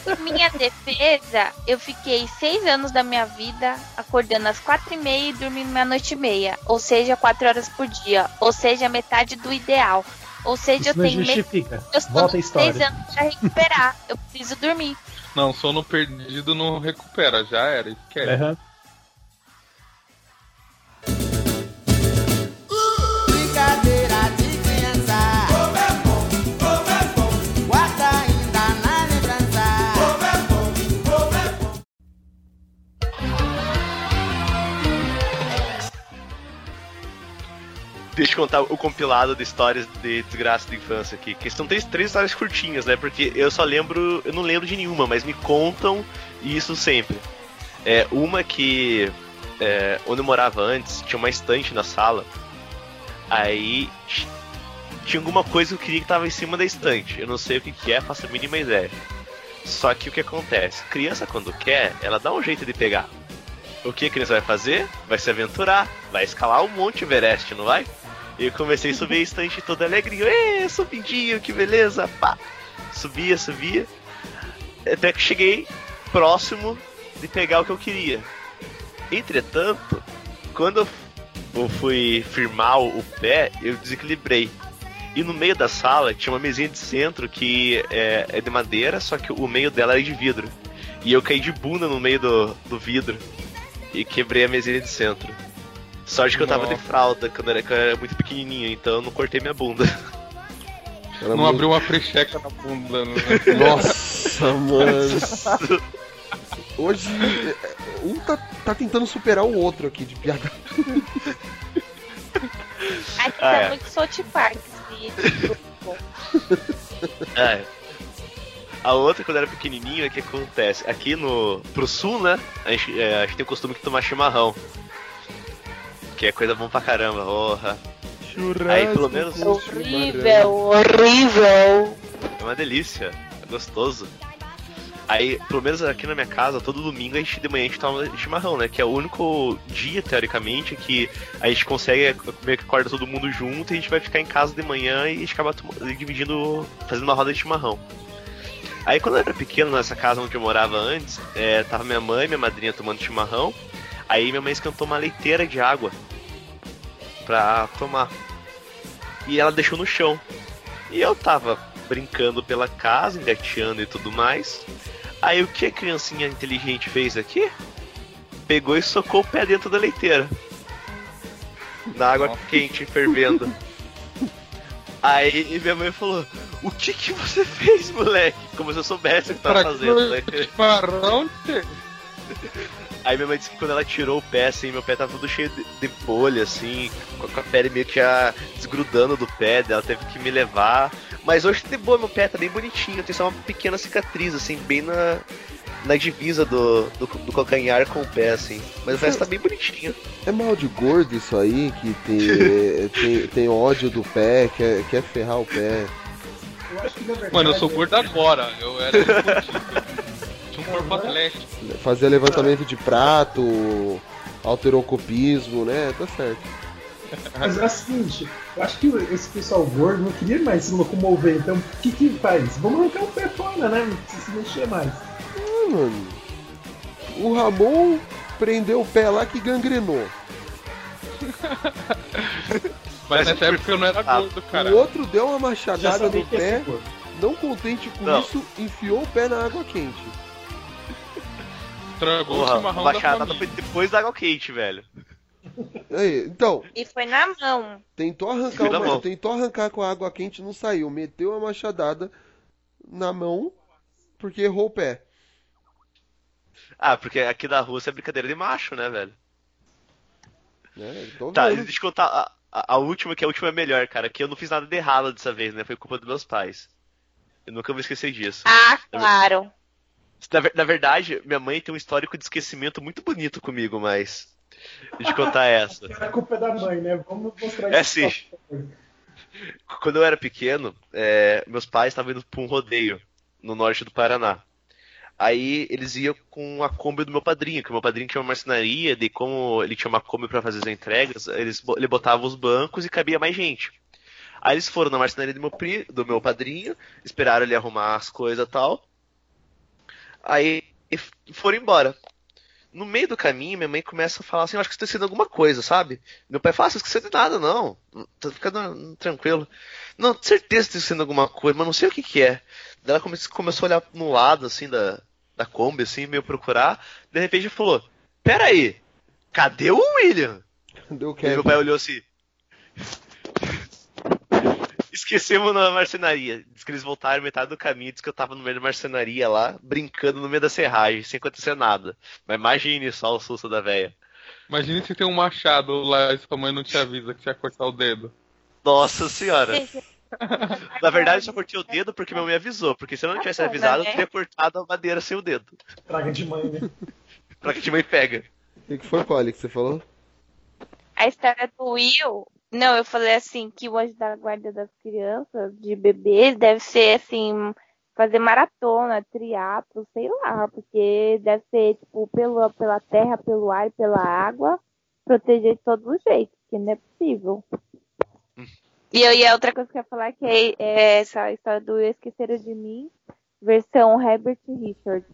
Em minha defesa, eu fiquei seis anos da minha vida acordando às quatro e meia e dormindo meia-noite e meia. Ou seja, quatro horas por dia. Ou seja, metade do ideal. Ou seja, Isso eu tenho medo justifica. eu Volta a estou seis anos pra recuperar. Eu preciso dormir. Não, sono perdido não recupera, já era, esquece. Aham. Deixa eu contar o compilado de histórias de desgraça de infância aqui. Que são três, três histórias curtinhas, né? Porque eu só lembro. Eu não lembro de nenhuma, mas me contam isso sempre. É, uma que. é, onde eu morava antes, tinha uma estante na sala. Aí. Tinha alguma coisa que eu queria que tava em cima da estante. Eu não sei o que, que é, faço a mínima ideia. Só que o que acontece? Criança, quando quer, ela dá um jeito de pegar. O que a criança vai fazer? Vai se aventurar, vai escalar o Monte Everest, não vai? E eu comecei a subir a estante toda alegrinho, Ê, subidinho, que beleza, pá. Subia, subia. Até que cheguei próximo de pegar o que eu queria. Entretanto, quando eu fui firmar o pé, eu desequilibrei. E no meio da sala tinha uma mesinha de centro que é, é de madeira, só que o meio dela era de vidro. E eu caí de bunda no meio do, do vidro e quebrei a mesinha de centro. Sorte que eu tava Nossa. de fralda quando eu era, quando eu era muito pequenininho, então eu não cortei minha bunda. Era Não muito- abriu uma precheca na bunda, né? Nossa, mano. Hoje, é, um tá, tá tentando superar o outro aqui de piada. Aqui Ah, tá é. muito South Park. esse grupo. É. A outra, quando eu era pequenininho, é que acontece. Aqui no. pro sul, né? A gente, é, a gente tem o costume de tomar chimarrão. Que é coisa bom pra caramba, porra. Aí pelo menos. Horrível, horrível. É uma delícia, é gostoso. Aí, pelo menos aqui na minha casa, todo domingo a gente de manhã a gente toma chimarrão, né? Que é o único dia, teoricamente, que a gente consegue meio que acorda todo mundo junto e a gente vai ficar em casa de manhã e a gente acaba dividindo, fazendo uma roda de chimarrão. Aí quando eu era pequeno, nessa casa onde eu morava antes, é, tava minha mãe e minha madrinha tomando chimarrão. Aí minha mãe esquentou uma leiteira de água pra tomar. E ela deixou no chão. E eu tava brincando pela casa, engateando e tudo mais. Aí o que a criancinha inteligente fez aqui? Pegou e socou o pé dentro da leiteira. Na água quente, fervendo. Aí minha mãe falou: O que que você fez, moleque? Como se eu soubesse o que tava fazendo. né? Aí minha mãe disse que quando ela tirou o pé, assim, meu pé tava todo cheio de, de bolha, assim, com a, com a pele meio que já desgrudando do pé, ela teve que me levar. Mas hoje de boa, meu pé tá bem bonitinho, tem só uma pequena cicatriz, assim, bem na, na divisa do, do, do calcanhar com o pé, assim. Mas o resto tá bem bonitinho. É mal de gordo isso aí, que tem, é, tem, tem ódio do pé, quer, quer ferrar o pé. Eu acho que na verdade. Mano, eu sou gordo agora. Eu era. Tinha um corpo atlético. Fazer levantamento de prato, alterocopismo, né? Tá certo. Mas é o seguinte, eu acho que esse pessoal gordo não queria mais se locomover, então o que que faz? Vamos arrancar o pé fora, né? Não precisa se mexer mais. Ah, mano. O Ramon prendeu o pé lá que gangrenou. Mas nessa época eu não era gordo, cara. O outro deu uma machadada no pé, não contente com Não. isso, enfiou o pé na água quente. Estragou o Porra, chimarrão a da foi depois da água quente, velho. Aí, então, E foi na mão. tentou arrancar, uma- mão. tentou arrancar com a água quente, não saiu. Meteu a machadada na mão porque errou o pé. Ah, porque aqui da Rússia é brincadeira de macho, né, velho? Né? Tô Tá, deixa eu contar a, a- a última, que a última é melhor, cara. Que eu não fiz nada de errado dessa vez, né? Foi culpa dos meus pais. Eu nunca vou esquecer disso. Ah, claro. Na, ver- na verdade, minha mãe tem um histórico de esquecimento muito bonito comigo, mas. Deixa eu contar essa. A culpa é da mãe, né? Vamos mostrar É isso. sim. Quando eu era pequeno, é, meus pais estavam indo pra um rodeio no norte do Paraná. Aí eles iam com a Kombi do meu padrinho, que o meu padrinho tinha uma marcenaria, de como ele tinha uma Kombi pra fazer as entregas, eles, ele botava os bancos e cabia mais gente. Aí eles foram na marcenaria do meu, do meu padrinho, esperaram ele arrumar as coisas e tal. Aí e foram embora. No meio do caminho, minha mãe começa a falar assim: acho que você tá esquecendo alguma coisa, sabe? Meu pai fala: Você esqueceu de nada, não. Tá ficando tranquilo. Não, certeza que tá esquecendo alguma coisa, mas não sei o que que é. Ela come- começou a olhar no lado, assim, da, da Kombi, assim, meio procurar. De repente falou: Pera aí, cadê o William? Deu E Kevin. meu pai olhou assim. Esquecemos na marcenaria. Diz que eles voltaram metade do caminho. Diz que eu tava no meio da marcenaria lá, brincando no meio da serragem, sem acontecer nada. Mas imagine só o susto da véia. Imagina se tem um machado lá e sua mãe não te avisa que você ia cortar o dedo. Nossa senhora. Na verdade, eu só cortei o dedo porque minha mãe avisou. Porque se eu não tivesse avisado, eu teria cortado a madeira sem o dedo. Praga de mãe, né? Pra que a mãe pega. O que, foi, Polly, que você falou? A história do Will. Não, eu falei assim que o anjo da guarda das crianças, de bebês, deve ser assim, fazer maratona, triatlo, sei lá, porque deve ser, tipo, pelo, pela terra, pelo ar e pela água, proteger de todos os jeitos, que não é possível. E, eu, e a outra coisa que eu ia falar que é, é essa história do Esqueceram de Mim, versão Herbert Richards.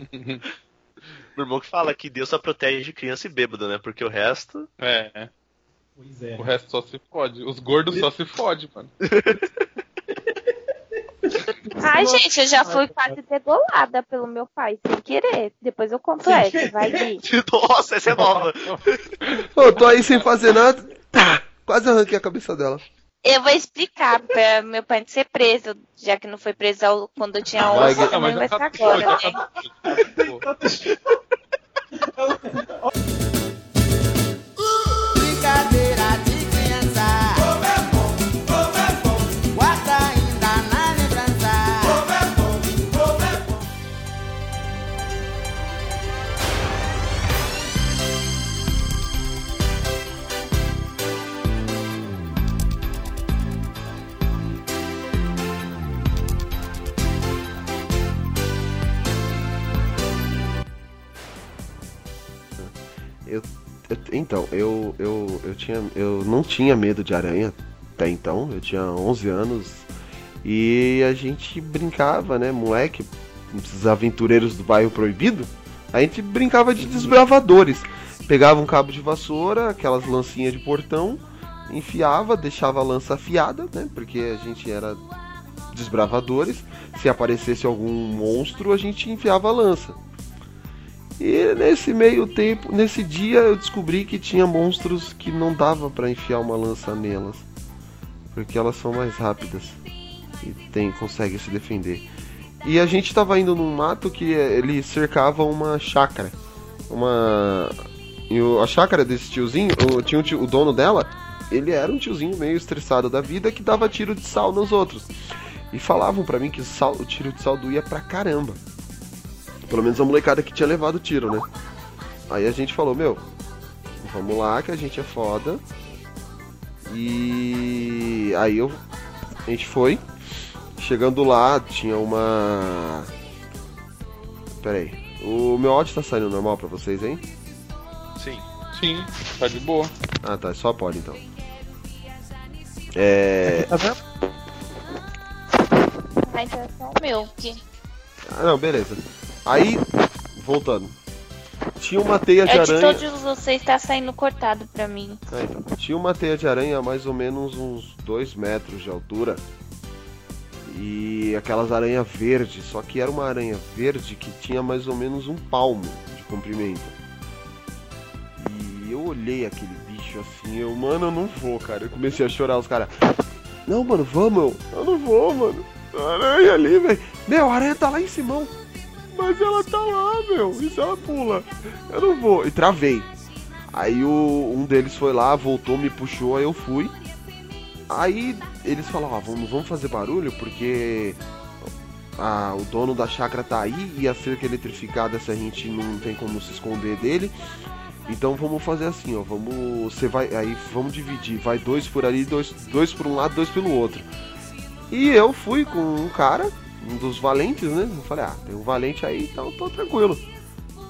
Meu irmão que fala que Deus só protege criança e bêbado, né? Porque o resto. É. Pois é. O resto só se fode. Os gordos só se fode, mano. Ai, gente, eu já fui quase degolada pelo meu pai, sem querer. Depois eu conto essa, vai vir. Nossa, essa é nova. Ô, tô aí sem fazer nada. Tá, quase arranquei a cabeça dela. Eu vou explicar pra meu pai não ser preso, já que não foi preso ao- quando eu tinha 11, Vai, também vai ser agora, né? Eu, eu- então, eu, eu, eu, tinha, eu não tinha medo de aranha até então, eu tinha 11 anos e a gente brincava, né, moleque, esses aventureiros do bairro proibido, a gente brincava de desbravadores. Pegava um cabo de vassoura, aquelas lancinhas de portão, enfiava, deixava a lança afiada, né, porque a gente era desbravadores. Se aparecesse algum monstro, a gente enfiava a lança. E nesse meio tempo, nesse dia eu descobri que tinha monstros que não dava pra enfiar uma lança nelas, porque elas são mais rápidas e tem consegue se defender. E a gente tava indo num mato que ele cercava uma chácara, uma e a chácara desse tiozinho, o, tinha tio- o dono dela, ele era um tiozinho meio estressado da vida que dava tiro de sal nos outros. E falavam pra mim que o, sal- o tiro de sal doía pra caramba. Pelo menos a molecada que tinha levado tiro, né? Aí a gente falou, meu, vamos lá que a gente é foda. E aí eu a gente foi. Chegando lá, tinha uma. Pera aí. O meu áudio tá saindo normal pra vocês, hein? Sim. Sim, tá de boa. Ah tá, só pode então. É. Tá vendo? Intenção é meu, que Ah não, beleza. Aí, voltando. Tinha uma teia de é de aranha. todos vocês tá saindo cortado pra mim. Ah, então. Tinha uma teia de aranha a mais ou menos uns 2 metros de altura. E aquelas aranha verde, só que era uma aranha verde que tinha mais ou menos um palmo de comprimento. E eu olhei aquele bicho assim, eu, mano, eu não vou, cara. Eu comecei a chorar, os caras. Não, mano, vamos, eu. Eu não vou, mano. A aranha ali, velho. Meu, a aranha tá lá em cima. Mas ela tá lá, meu. E ela pula? Eu não vou. E travei. Aí o, um deles foi lá, voltou, me puxou, aí eu fui. Aí eles falaram, ó, vamos, vamos fazer barulho porque ah, o dono da chácara tá aí e a cerca eletrificada se a gente não tem como se esconder dele. Então vamos fazer assim, ó, vamos. Você vai. Aí vamos dividir. Vai dois por ali, dois, dois por um lado, dois pelo outro. E eu fui com um cara, um dos valentes, né? Eu falei, ah, tem um valente aí, então tô tranquilo.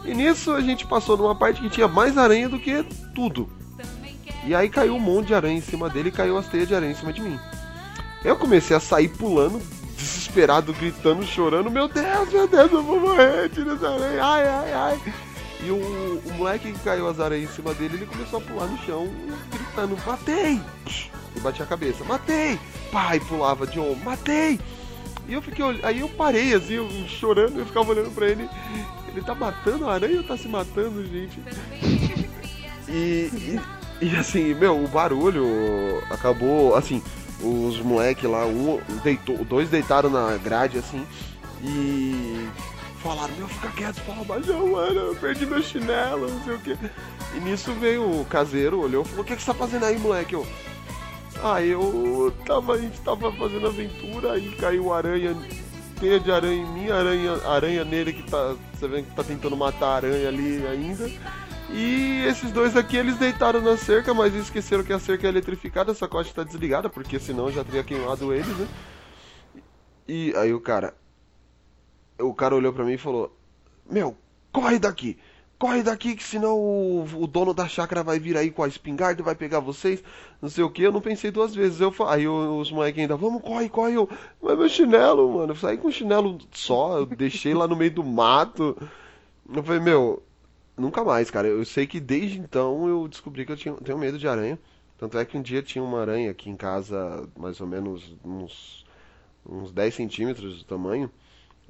E nisso a gente passou numa parte que tinha mais aranha do que tudo. E aí caiu um monte de aranha em cima dele e caiu as teias de aranha em cima de mim. Eu comecei a sair pulando, desesperado, gritando, chorando, meu Deus, meu Deus, eu vou morrer, tira essa aranha, ai, ai, ai. E o, o moleque que caiu as aranhas em cima dele, ele começou a pular no chão, gritando, matei! E batia a cabeça, matei! Pai, pulava de ombro, matei! E eu fiquei aí eu parei assim, eu, chorando, eu ficava olhando pra ele. Ele tá matando a aranha ou tá se matando, gente? E, e, e, assim, meu, o barulho acabou, assim, os moleque lá, um deitou, dois deitaram na grade assim e falaram, meu, fica quieto, fala baixão, mano, eu perdi meu chinelo, não sei o que. E nisso veio o caseiro, olhou e falou, o que, que você tá fazendo aí, moleque? Eu, ah, eu tava, a gente tava fazendo aventura, aí caiu aranha, teia de aranha em mim, aranha, aranha nele que tá, você vê que tá tentando matar a aranha ali ainda. E esses dois aqui, eles deitaram na cerca, mas esqueceram que a cerca é eletrificada, a sacote tá desligada, porque senão já teria queimado eles, né? E aí o cara, o cara olhou pra mim e falou, meu, corre daqui! Corre daqui que senão o, o dono da chácara vai vir aí com a espingarda e vai pegar vocês, não sei o que, eu não pensei duas vezes. Eu Aí os moleques ainda, vamos, corre, corre, eu, mas meu chinelo, mano, eu saí com chinelo só, eu deixei lá no meio do mato. Eu falei, meu, nunca mais, cara. Eu sei que desde então eu descobri que eu tinha, tenho medo de aranha. Tanto é que um dia tinha uma aranha aqui em casa, mais ou menos uns uns 10 centímetros de tamanho.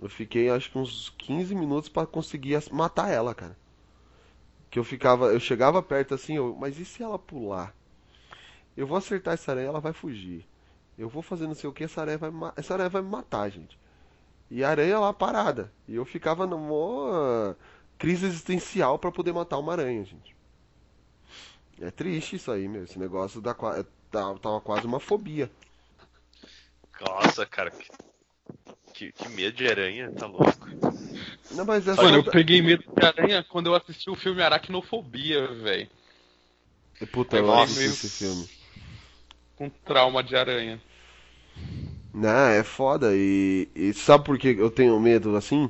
Eu fiquei acho que uns 15 minutos pra conseguir matar ela, cara. Que eu ficava, eu chegava perto assim, eu, mas e se ela pular? Eu vou acertar essa aranha, ela vai fugir. Eu vou fazer não sei o que, essa aranha vai, essa aranha vai me matar, gente. E a aranha lá parada. E eu ficava numa crise existencial pra poder matar uma aranha, gente. É triste isso aí, meu. Esse negócio da, qua- tá- tava quase uma fobia. Nossa, cara. Que, que, que medo de aranha, tá louco. Não, mas é Mano, eu peguei medo de aranha quando eu assisti o filme Aracnofobia, velho. Puta, eu Nossa. assisti esse filme. Com trauma de aranha. Não, é foda. E, e sabe por que eu tenho medo assim?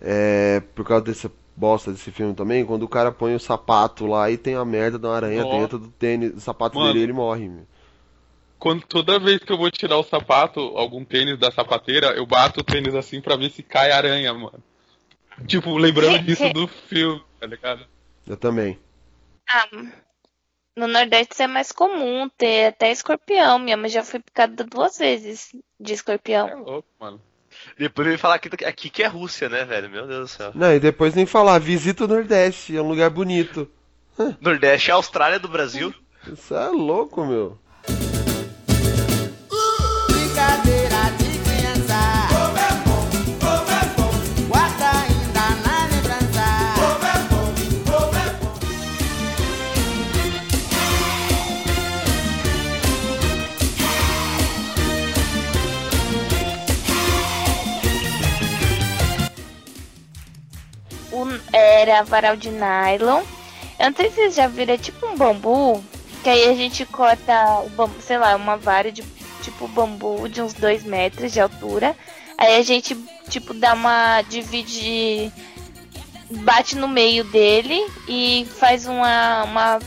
É por causa dessa bosta desse filme também. Quando o cara põe o sapato lá e tem a merda da aranha Nossa. dentro do tênis, do sapato Mano. dele e ele morre. Meu. Quando, toda vez que eu vou tirar o sapato, algum tênis da sapateira, eu bato o tênis assim pra ver se cai aranha, mano. Tipo, lembrando disso do filme, tá ligado? Eu também. Ah, no Nordeste isso é mais comum ter até escorpião. Minha mãe já foi picada duas vezes de escorpião. É louco, mano. Depois vem falar aqui, aqui que é Rússia, né, velho? Meu Deus do céu. Não, e depois nem falar, visita o Nordeste, é um lugar bonito. Nordeste é a Austrália do Brasil. Isso é louco, meu. Era varal de nylon. Eu não sei se vocês já viram, é tipo um bambu. Que aí a gente corta o bambu, sei lá, uma vara de tipo bambu de uns dois metros de altura. Aí a gente, tipo, dá uma. divide. bate no meio dele e faz uma. uma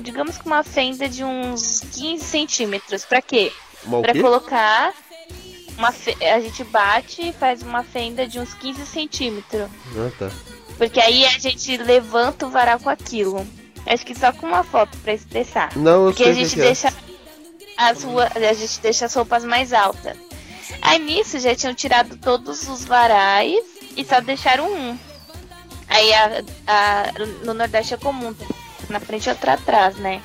digamos que uma fenda de uns 15 centímetros. Pra quê? Pra colocar. Uma fe- A gente bate e faz uma fenda de uns 15 centímetros. Ah, tá. Porque aí a gente levanta o varal com aquilo. Acho que só com uma foto pra expressar. Não, eu Porque a gente é. deixa as rua- a gente deixa as roupas mais altas. Aí nisso já tinham tirado todos os varais e só deixaram um. Aí a, a- no Nordeste é comum, na frente e outra atrás, né?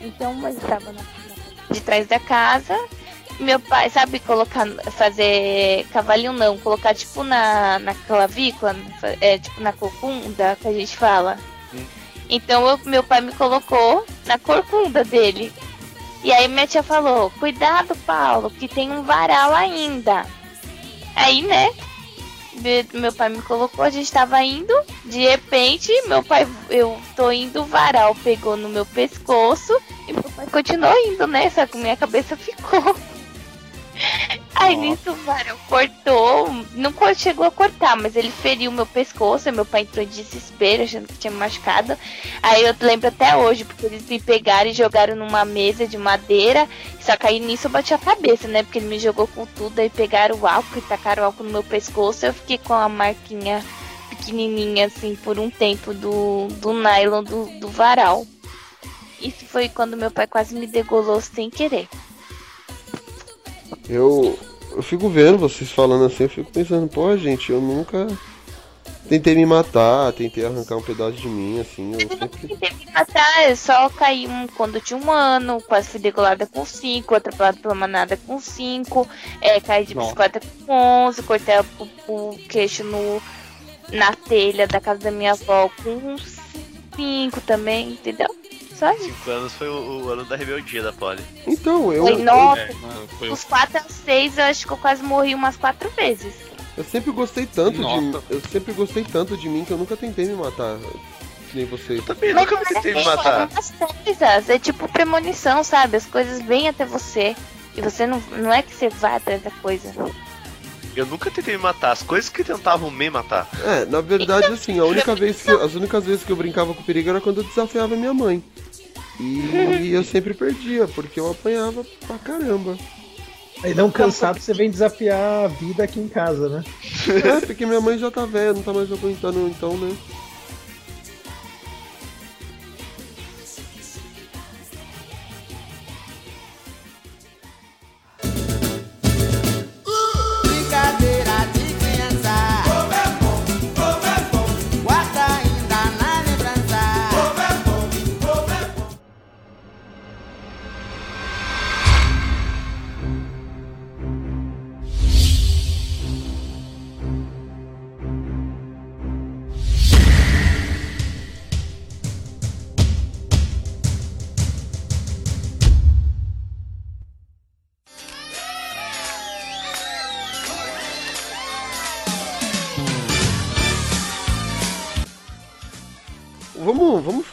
Então uma estava na, de trás da casa. Meu pai, sabe colocar, fazer cavalinho não, colocar tipo na, na clavícula, é, tipo na corcunda que a gente fala. Então eu- meu pai me colocou na corcunda dele. E aí minha tia falou, cuidado Paulo, que tem um varal ainda. Aí, né? me- Meu pai me colocou, a gente tava indo, de repente, meu pai, eu tô indo, o varal pegou no meu pescoço e meu pai continuou indo, né? Só que minha cabeça ficou. Aí nisso o varal cortou, não chegou a cortar, mas ele feriu meu pescoço, meu pai entrou em desespero, achando que tinha me machucado. Aí eu lembro até hoje, porque eles me pegaram e jogaram numa mesa de madeira, só que aí nisso eu bati a cabeça, né? Porque ele me jogou com tudo, aí pegaram o álcool e tacaram o álcool no meu pescoço, eu fiquei com a marquinha pequenininha, assim, por um tempo do, do nylon do, do varal. Isso foi quando meu pai quase me degolou sem querer. Eu, eu fico vendo vocês falando assim, eu fico pensando, pô, gente, eu nunca tentei me matar, tentei arrancar um pedaço de mim, assim, eu sempre. Tentei me matar, eu só caí um quando eu tinha um ano, quase fui degolada com 5, atropelada pela manada com 5, é, caí de Nossa. bicicleta com 11, cortei o, o queixo no, na telha da casa da minha avó com 5 também, entendeu? Isso. Cinco anos foi o, o ano da rebeldia da Polly. Então, eu, Foi eu, nove. É, mano, foi Dos 4 aos 6, eu acho que eu quase morri umas 4 vezes. eu sempre gostei tanto de Nossa. eu sempre gostei tanto de mim que eu nunca tentei me matar. Que nem vocês. Também nunca me tentei me matar. As coisas, é tipo premonição, sabe? As coisas vêm até você. E você não, não é que você vai atrás da coisa. Eu nunca tentei me matar. As coisas que tentavam me matar. É, na verdade, assim, a única vez que eu- as únicas vezes que eu brincava com o perigo era quando eu desafiava minha mãe. E eu sempre perdia, porque eu apanhava pra caramba. Aí não cansado, você vem desafiar a vida aqui em casa, né? É, porque minha mãe já tá velha, não tá mais aguentando então, né?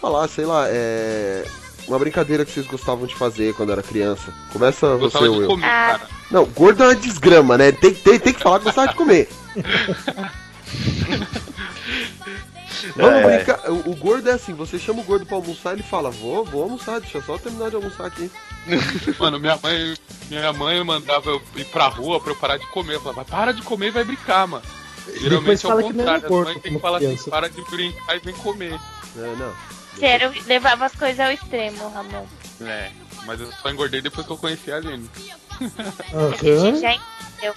Falar, sei lá, é. Uma brincadeira que vocês gostavam de fazer quando era criança. Começa Eu você, Will. comer, Ah. cara. Não, gordo é uma desgrama, né? Tem, tem, tem que falar que gostava de comer. Vamos É. brincar. O, o gordo é assim, você chama o gordo pra almoçar, ele fala, vou, vou almoçar, deixa eu só terminar de almoçar aqui. Mano, minha mãe, minha mãe mandava eu ir pra rua pra eu parar de comer. Eu falava, para de comer e vai brincar, mano. Geralmente é o fala que não contrário. As mães têm como que falar assim, para de brincar e vem comer. É, não. Sério, eu levava as coisas ao extremo, Ramon. É, mas eu só engordei depois que eu conheci a Aline. Aham. Já entendeu?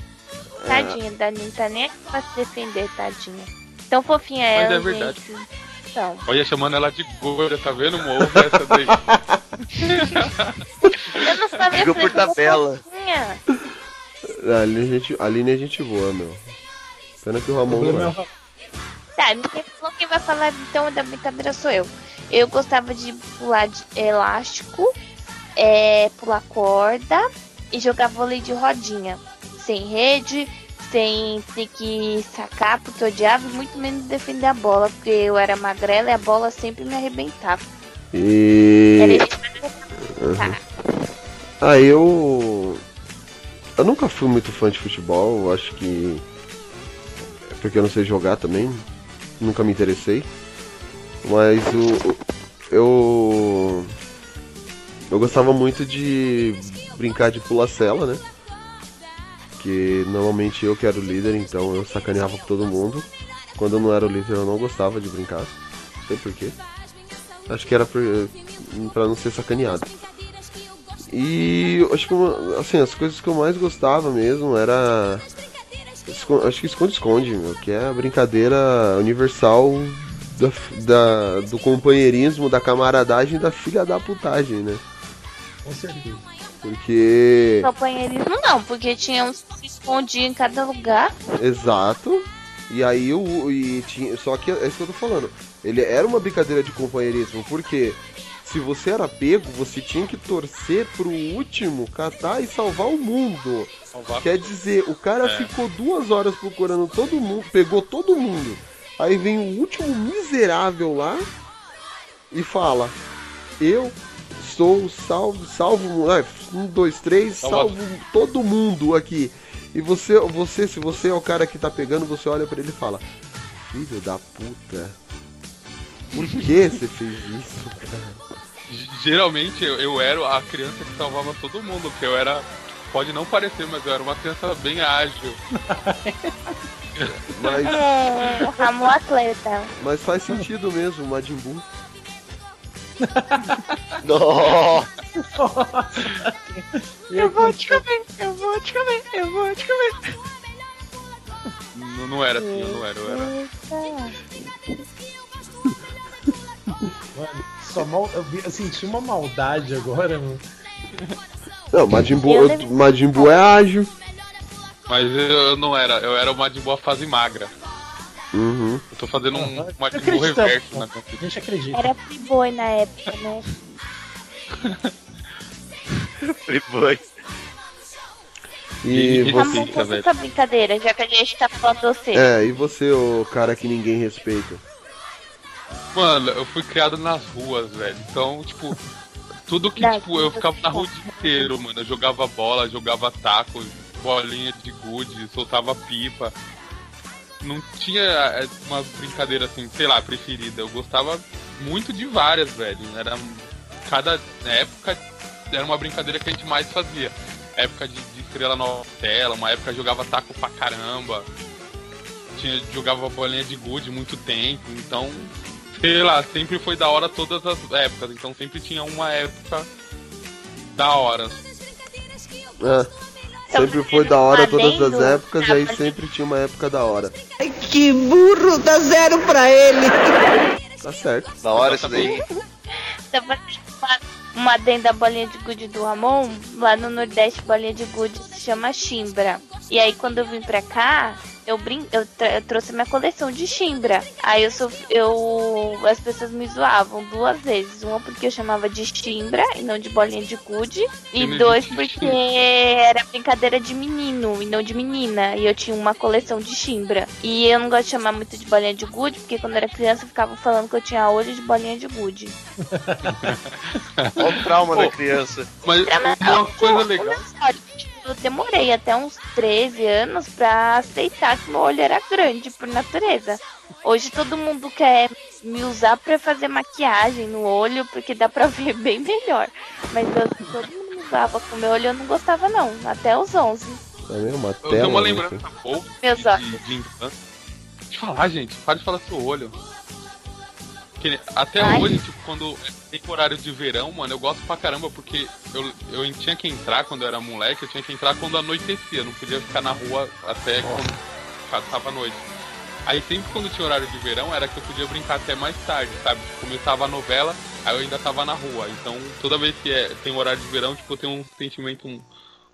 Tadinha, da Aline tá nem aqui pra se defender, tadinha. Tão fofinha Mas ela, é verdade. gente. Então, Olha, chamando ela de gorda, tá vendo, amor? Essa daí. eu não sabia por que ela era tabela. fofinha. A Aline, a gente, a Aline a gente voa, meu. Pena que o Ramon não é. Tá, ninguém falou quem vai falar então da brincadeira sou eu. Eu gostava de pular de elástico, é, pular corda e jogar vôlei de rodinha. Sem rede, sem ter que sacar, porque eu odiava e muito menos defender a bola, porque eu era magrela e a bola sempre me arrebentava. E. Era. Tá. Ah, eu. Eu nunca fui muito fã de futebol, acho que. é Porque eu não sei jogar também. Nunca me interessei. Mas o. Eu. Eu gostava muito de brincar de pula-cela, né? Que normalmente eu que era o líder, então eu sacaneava todo mundo. Quando eu não era o líder eu não gostava de brincar. Não sei porquê. Acho que era pra não ser sacaneado. E acho que assim, as coisas que eu mais gostava mesmo era. Acho que esconde-esconde, meu, que é a brincadeira universal da, da- do companheirismo, da camaradagem da filha da putagem, né? Com certeza. Porque. Companheirismo não, porque tinha uns que se escondiam em cada lugar. Exato. E aí o. E tinha, só que é isso que eu tô falando. Ele era uma brincadeira de companheirismo, porque se você era pego, você tinha que torcer pro último catar e salvar o mundo. Salvar. Quer dizer, o cara É. ficou duas horas procurando todo mundo, pegou todo mundo. Aí vem o último miserável lá e fala: Eu sou salvo, salvo, ah, um, dois, três, salvo todo mundo aqui. E você, você, se você é o cara que tá pegando, você olha pra ele e fala: Filho da puta, por que você fez isso, cara? Geralmente eu, eu era a criança que salvava todo mundo, porque eu era. Pode não parecer, mas eu era uma criança bem ágil. Mas, É, o Ramon atleta. mas faz sentido mesmo, Majin Buu. Nossa. Eu vou te comer, eu vou te comer, eu vou te comer. Não, não era assim, eu não era, eu era. Mano, só mal, eu, vi- eu senti uma maldade agora, mano. Não, Majin Buu, Majin Buu é ágil. Mas eu, não era, eu era uma de boa fase magra. Uhum. Eu tô fazendo um Aham. Majin Buu reverso na minha vida. A gente acredita. Era Playboy na época, né? Playboy. E Sim, você. Conta velho. essa brincadeira, já que a gente tá falando de você. É, e você, o cara que ninguém respeita? Mano, eu fui criado nas ruas, velho. Então, tipo, tudo que, tipo, eu ficava na rua o dia inteiro, mano. Eu jogava bola, jogava taco, bolinha de gude, soltava pipa. Não tinha é, uma brincadeira assim, sei lá, preferida. Eu gostava muito de várias, velho. Era cada época era uma brincadeira que a gente mais fazia. Época de, de estrela na tela, uma época jogava taco pra caramba. Tinha, jogava bolinha de gude muito tempo, então sei lá, sempre foi da hora todas as épocas, então sempre tinha uma época da hora. Então, sempre foi da hora todas as épocas, e aí tá, sempre tinha uma época da hora. Que burro, dá zero pra ele. Tá certo. Da hora isso daí. Então, pra uma, uma adendo da bolinha de gude do Ramon, lá no Nordeste, bolinha de gude se chama chimbra. E aí, quando eu vim pra cá, eu, brin eu, eu trouxe minha coleção de chimbra. Aí eu sou. Eu, as pessoas me zoavam duas vezes. Uma porque eu chamava de chimbra e não de bolinha de gude. E dois porque era brincadeira de menino e não de menina. E eu tinha uma coleção de chimbra. E eu não gosto de chamar muito de bolinha de gude, porque quando eu era criança ficavam falando que eu tinha olho de bolinha de gude. Olha o trauma Pô, da criança. Mas uma coisa legal. Eu demorei até uns 13 anos pra aceitar que meu olho era grande por natureza. Hoje todo mundo quer me usar pra fazer maquiagem no olho, porque dá pra ver bem melhor. Mas eu, todo mundo me usava com meu olho, eu não gostava não, até os 11. É mesmo? Uma Eu tenho uma né? lembrança boa Meus de, de, de eu falar, gente. Para de falar seu olho. Que até Ai. hoje, tipo, quando tem horário de verão, mano, eu gosto pra caramba, porque eu, eu tinha que entrar quando eu era moleque, eu tinha que entrar quando anoitecia, eu não podia ficar na rua até quando tava noite. Aí sempre quando tinha horário de verão era que eu podia brincar até mais tarde, sabe? Começava a novela, aí eu ainda tava na rua. Então toda vez que é, tem horário de verão, tipo, eu tenho um sentimento, um,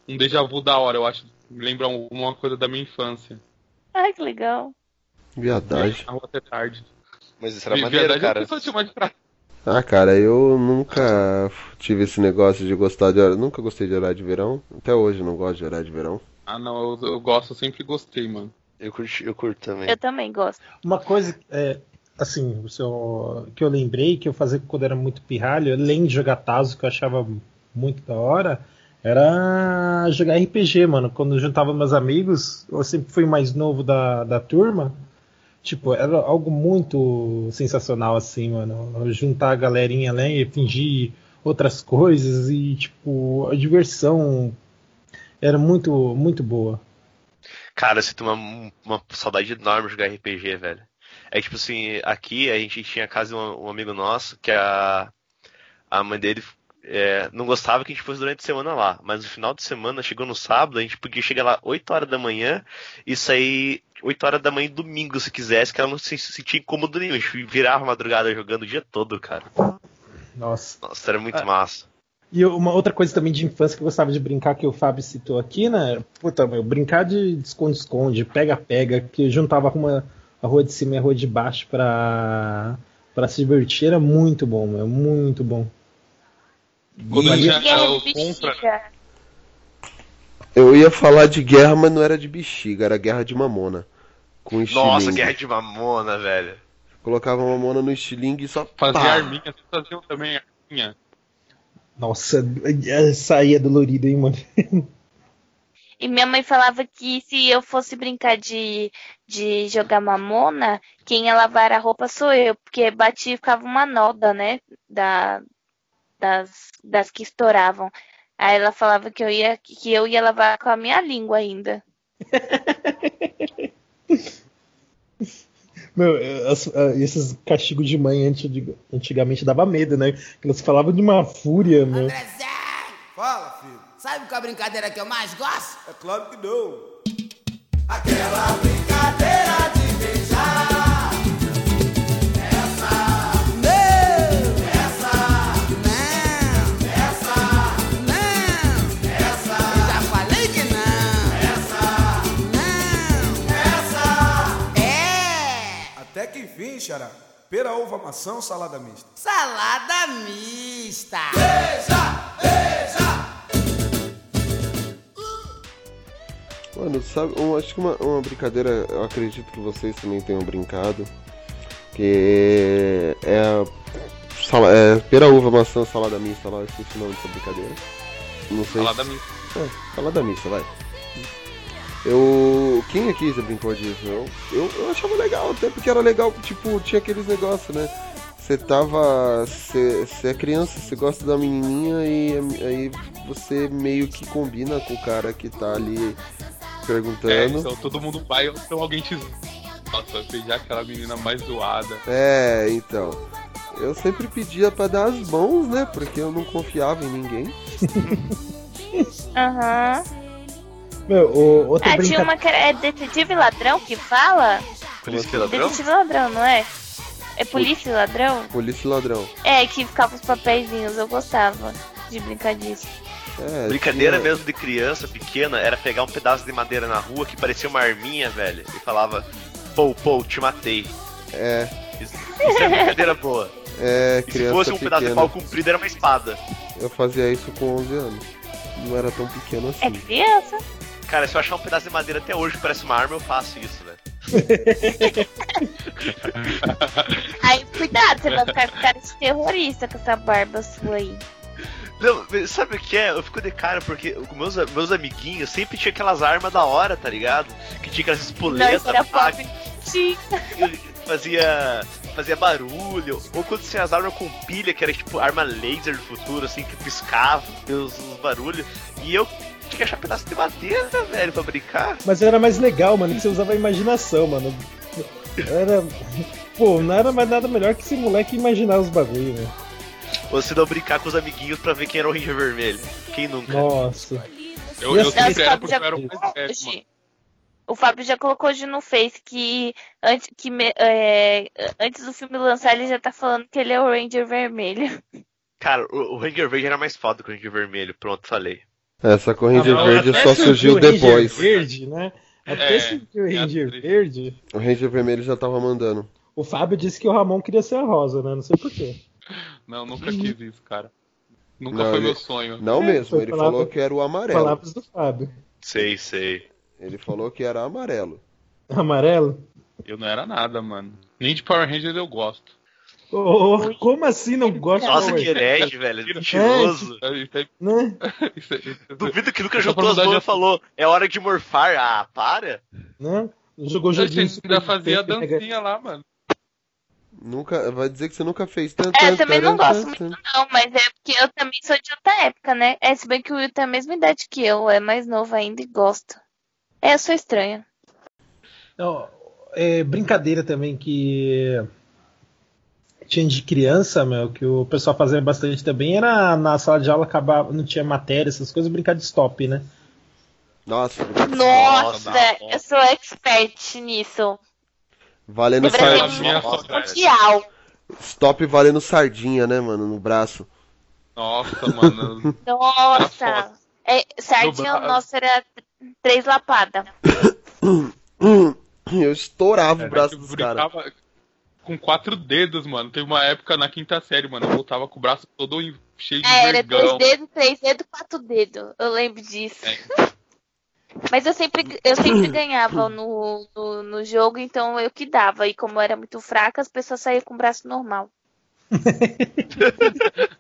um déjà vu da hora, eu acho. Lembra uma coisa da minha infância. Ai, que legal. Viadagem. Na rua até tarde. Mas isso era Vi- maneiro, viadagem, cara. a Ah, cara, eu nunca tive esse negócio de gostar de horário. Nunca gostei de horário de verão. Até hoje eu não gosto de horário de verão. Ah, não, eu, eu gosto, eu sempre gostei, mano. Eu curto, eu curto também. Eu também gosto. Uma coisa, é, assim, o seu- que eu lembrei que eu fazia quando era muito pirralho, além de jogar Tazo, que eu achava muito da hora, era jogar RPG, mano. Quando eu juntava meus amigos, eu sempre fui mais novo da, da turma. Tipo, era algo muito sensacional, assim, mano. Juntar a galerinha lá e fingir outras coisas e, tipo, a diversão era muito, muito boa. Cara, eu sinto uma, uma saudade enorme de jogar RPG, velho. É tipo assim, aqui a gente tinha a casa de um, um amigo nosso que a, a mãe dele é, não gostava que a gente fosse durante a semana lá. Mas no final de semana, chegou no sábado, a gente podia chegar lá 8 horas da manhã e sair 8 horas da manhã domingo, se quisesse, que ela não se se sentia incômodo nenhum. A gente virava madrugada jogando o dia todo, cara. Nossa. Nossa, era muito Ah. massa. E uma outra coisa também de infância que eu gostava de brincar, que o Fábio citou aqui, né? Puta, meu, brincar de esconde-esconde, pega-pega, que juntava uma, a rua de cima e a rua de baixo pra, pra se divertir, era muito bom, meu, muito bom. Quando E- o contra. Eu ia falar de guerra, mas não era de bexiga, era guerra de mamona. Com Nossa, estilingue. guerra de mamona, velho. Colocava a mamona no estilingue e só. Fazia pá. arminha, vocês faziam também arminha. Nossa, saía dolorido, hein, mano? E minha mãe falava que se eu fosse brincar de, de jogar mamona, quem ia lavar a roupa sou eu, porque batia e ficava uma noda, né? Da, das, das que estouravam. Aí ela falava que eu ia, que eu ia lavar com a minha língua ainda. Meu, as- esses castigos de mãe antig- antigamente dava medo, né? Elas falavam de uma fúria, meu. Fala, filho. Sabe qual a brincadeira que eu mais gosto? É claro que não. Aquela brincadeira Xará. Pera, uva, maçã ou salada mista? Salada mista. Beija, beija. Mano, sabe, um- acho que uma, uma brincadeira, eu acredito que vocês também tenham brincado, que é a sala, é, pera, uva, maçã, salada mista lá, eu esqueci o nome dessa brincadeira. Não sei. Salada se- mista. É, salada mista, vai. Eu. Quem aqui já brincou disso? Eu, eu, eu achava legal, até porque era legal, tipo, tinha aqueles negócios, né? Você tava. Você você é criança, você gosta da menininha e aí você meio que combina com o cara que tá ali É, perguntando. então todo mundo vai, então alguém te. Nossa, beijar aquela menina mais zoada. É, então. Eu sempre pedia pra dar as mãos, né? Porque eu não confiava em ninguém. Aham. Meu, o- outra Ah, tinha brincadeira. uma que é detetive ladrão que fala? Polícia e ladrão? Detetive ladrão, não é? É polícia e ladrão? Polícia e ladrão. É, que ficava os papeizinhos, eu gostava de brincar disso. É, Brincadeira tinha- mesmo de criança pequena era pegar um pedaço de madeira na rua que parecia uma arminha, velho, e falava, pô, pô, te matei. É, Isso, isso é brincadeira boa. é, E se criança fosse um pedaço de pequena. pau comprido, era uma espada. Eu fazia isso com 11 anos. Não era tão pequeno É assim. criança. Cara, se eu achar um pedaço de madeira até hoje que parece uma arma, eu faço isso, velho. Aí, cuidado, você vai ficar com cara de terrorista com essa barba sua aí. Não, sabe o que é? Eu fico de cara porque meus, meus amiguinhos sempre tinha aquelas armas da hora, tá ligado? Que tinha aquelas espoletas, fazia, fazia barulho. Ou quando tinha as armas com pilha, que era tipo arma laser do futuro, assim, que piscava, os, os barulhos. E eu tinha que achar pedaço de madeira, velho, pra brincar. Mas era mais legal, mano, que você usava a imaginação, mano. Era. Pô, não era mais nada melhor que esse moleque imaginar os bagulho, né? Ou se não brincar com os amiguinhos pra ver quem era o Ranger Vermelho. Quem nunca? Nossa. Eu, eu assim- sempre era porque eu era o mais velho, mano. O Fábio já colocou hoje no Face que antes, que me- é, antes do filme lançar ele já tá falando que ele é o Ranger Vermelho. Cara, o, o Ranger Verde era mais foda que o Ranger Vermelho. Pronto, falei. Essa com o Ranger Ah, Verde só surgiu Ranger depois. Verde, né? Até É, surgiu o é Ranger triste. Verde. O Ranger Vermelho já tava mandando. O Fábio disse que o Ramon queria ser a Rosa, né? Não sei porquê. Não, nunca quis isso, cara. Nunca Não, foi ele- meu sonho. Não É, mesmo, ele palavra- falou que era o amarelo. Palavras do Fábio. Sei, sei. Ele falou que era amarelo. Amarelo? Eu não era nada, mano. Nem de Power Rangers eu gosto. Ô, como assim não gosta Nossa, que herege, velho. Mentiroso. Aí- Né? Duvido que nunca juntou as mãos é- e falou, é hora de morfar. Ah, para. né? Jogou joguinho gente ainda fazia a dancinha lá, mano. Nunca, vai dizer que você nunca fez tanto. É, eu também não gosto muito não, mas é porque eu também sou de outra época, né? É, se bem que o Will tem a mesma idade que eu, é mais novo ainda e gosta. É, eu sou estranha. Não, é, brincadeira também que tinha de criança, meu, que o pessoal fazia bastante também, era na sala de aula acabar, não tinha matéria, essas coisas, brincar de stop, né? Nossa, Nossa, Nossa. eu sou expert nisso. valendo sardinha, mundial. Stop valendo sardinha, né, mano, no braço. Nossa, mano. Nossa. É, sardinha No nossa era três lapadas. Eu estourava o É, braço eu dos caras. Com quatro dedos, mano. Teve uma época na quinta série, mano. Eu voltava com o braço todo cheio de É, era dois vergão. dedos, três dedos, quatro dedos. Eu lembro disso. É. Mas eu sempre, eu sempre ganhava no, no, no jogo, então eu que dava. E como eu era muito fraca, as pessoas saíam com o braço normal.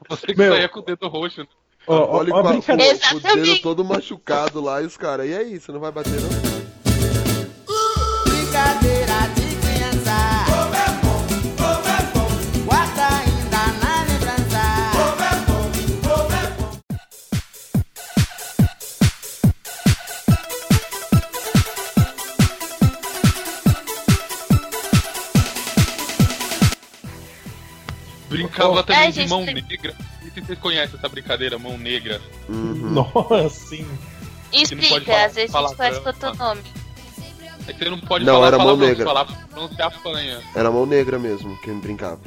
Você que Meu. saía com o dedo roxo. né? Ó, ó, Olha ó, com a- brincadeira. o, o dedo todo machucado lá e os caras. E aí, você não vai bater não? Brincava Oh. também É, de mão tem- negra. Sei se vocês conhecem essa brincadeira, mão negra. Uhum. Nossa, sim. não pode Explica, falar às vezes a gente conhece com outro tá? nome. É que você não pode Não, falar era mão negra. falar não se apanha. Era mão negra mesmo, quem brincava.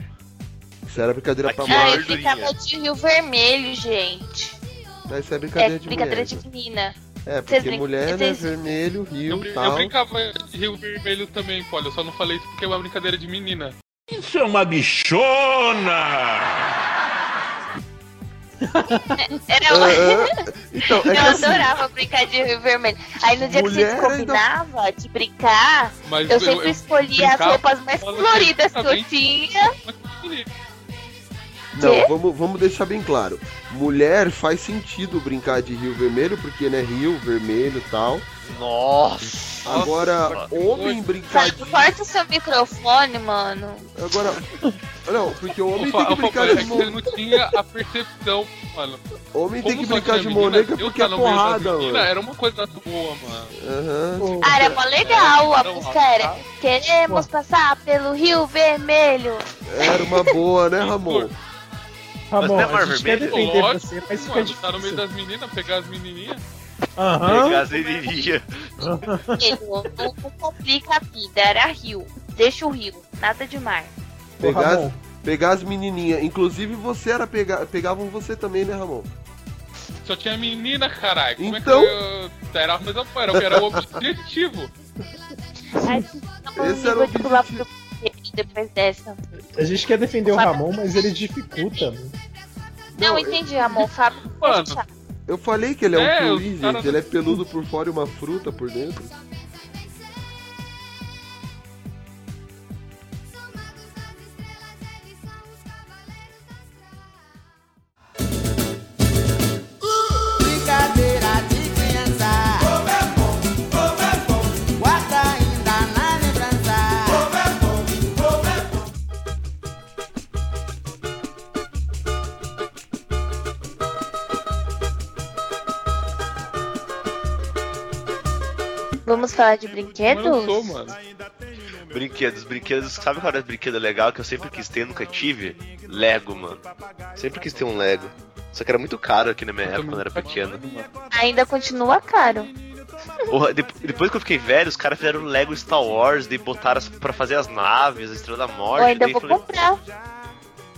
Isso era brincadeira pra Aqui, Ah, eu ficava de Rio Vermelho, gente. Mas isso é É brincadeira de brincadeira mulher. de menina. É, Vocês porque brin- mulher, né, vocês- vermelho, Eu, rio e eu tal. brincava de Rio Vermelho também, pô. Eu só não falei isso porque é uma brincadeira de menina. Isso é uma bichona! Era Ah, ah, então, é Eu assim, adorava brincar de Rio Vermelho. Aí no dia que a gente ainda- combinava de brincar, Mas eu sempre escolhia as roupas mais coloridas que eu tinha. Não, vamos, vamos deixar bem claro. Mulher faz sentido brincar de rio vermelho, porque, né, rio vermelho e tal. Nossa. Agora, homem brincar Sabe, de... corta o seu microfone, mano. Agora, não, porque o homem O tem que brincar é de que você não tinha a percepção, mano. Homem tem Como que só brincar de eu porque é porrada, mano. Era uma coisa boa, mano. Aham. Ah, era mó legal a música. Queremos passar pelo Rio Vermelho. Era uma boa, né, Ramon? Ramon, não é a gente quer Vermelho? defender Lógico, você, mas fica mano, tá no meio das meninas, pegar as menininhas. Aham. Pegar as menininhas. Não, não complica a vida, era Rio. Deixa o Rio, nada de mar. Ô, Pegar, Ramon, pegar as menininhas. Inclusive, você era pegar... Pegavam você também, né, Ramon? só tinha menina, caralho. Como Então? é que eu... Era a mesma era, era o objetivo. Esse era o pro depois dessa. A gente quer defender o Ramon, mas ele dificulta. né? Não, entendi, Ramon. O Fábio Mano. Eu falei que ele é um É, kiwi, os caras- gente. Ele é peludo por fora e uma fruta por dentro. Falar de brinquedos? Eu sou, mano. Brinquedos, brinquedos. Sabe qual era o brinquedo legal que eu sempre quis ter, nunca tive? Lego, mano. Sempre quis ter um Lego. Só que era muito caro aqui na minha época, quando eu era pequeno. Ainda continua caro. Porra, de- depois que eu fiquei velho, os caras fizeram Lego Star Wars, daí botaram as, pra fazer as naves, a Estrela da Eu Morte. ainda daí vou falei, comprar.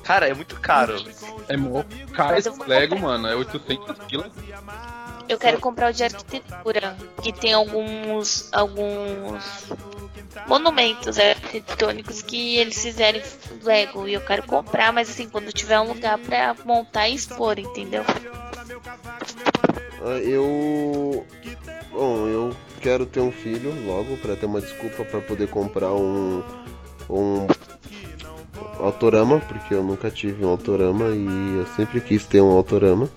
cara, é muito caro. É mó caro esse Lego, mano. É 800 quilos. Eu quero comprar o de arquitetura, que tem alguns alguns monumentos arquitetônicos que eles fizerem Lego e eu quero comprar, mas assim, quando tiver um lugar pra montar e expor, entendeu? Ah, Eu. Bom, eu quero ter um filho logo pra ter uma desculpa pra poder comprar um. Um. Autorama, porque eu nunca tive um autorama e eu sempre quis ter um autorama.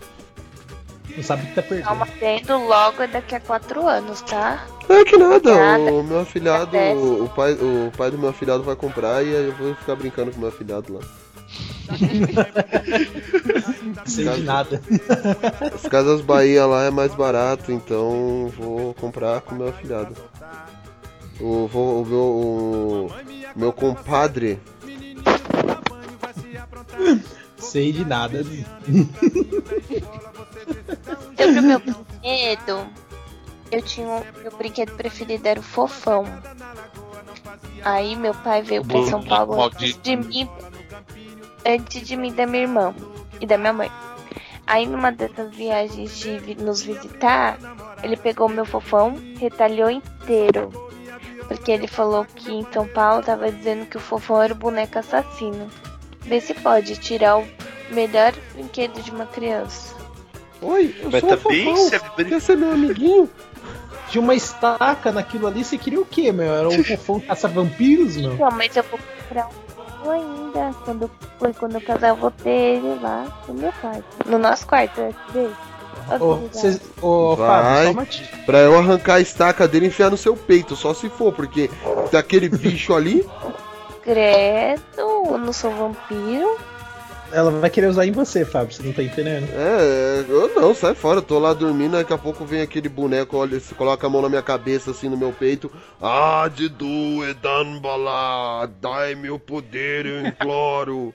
Não sabe o que tá perdendo. Calma, tendo logo daqui a quatro anos, tá? É que nada, Nada. o meu afilhado, o pai, o pai do meu afilhado vai comprar e aí eu vou ficar brincando com o meu afilhado lá. Sei de nada. As Casas Bahia lá é mais barato, então vou comprar com o meu afilhado. O, vou, o meu, o meu compadre, Sei de nada. Sobre o meu brinquedo, eu tinha um, meu brinquedo preferido era o fofão. Aí meu pai veio pra São Paulo antes de mim, antes de mim e da minha irmã e da minha mãe. Aí numa dessas viagens de vi- nos visitar, ele pegou meu fofão, retalhou inteiro. Porque ele falou que em São Paulo tava dizendo que o fofão era o boneco assassino. Vê se pode tirar o melhor brinquedo de uma criança. Oi, eu Mas sou o também fofão. você é Quer ser meu amiguinho? Tinha uma estaca naquilo ali, você queria o quê, meu? Era um fofão caça-vampiros, meu? Não, mas eu vou comprar um ainda. Quando, foi quando eu casar, eu vou ter ele lá no meu quarto. No nosso quarto, é dele. Ô, cês- ô, Fábio, vai dica. pra eu arrancar a estaca dele e enfiar no seu peito, só se for, porque tem aquele bicho ali, Credo, eu não sou vampiro. Ela vai querer usar em você, Fábio, você não tá entendendo? é, eu não, sai fora, eu tô lá dormindo, daqui a pouco vem aquele boneco, olha, se coloca a mão na minha cabeça, assim, no meu peito, ah, Didu, Edanbala, dai-me o poder, eu imploro.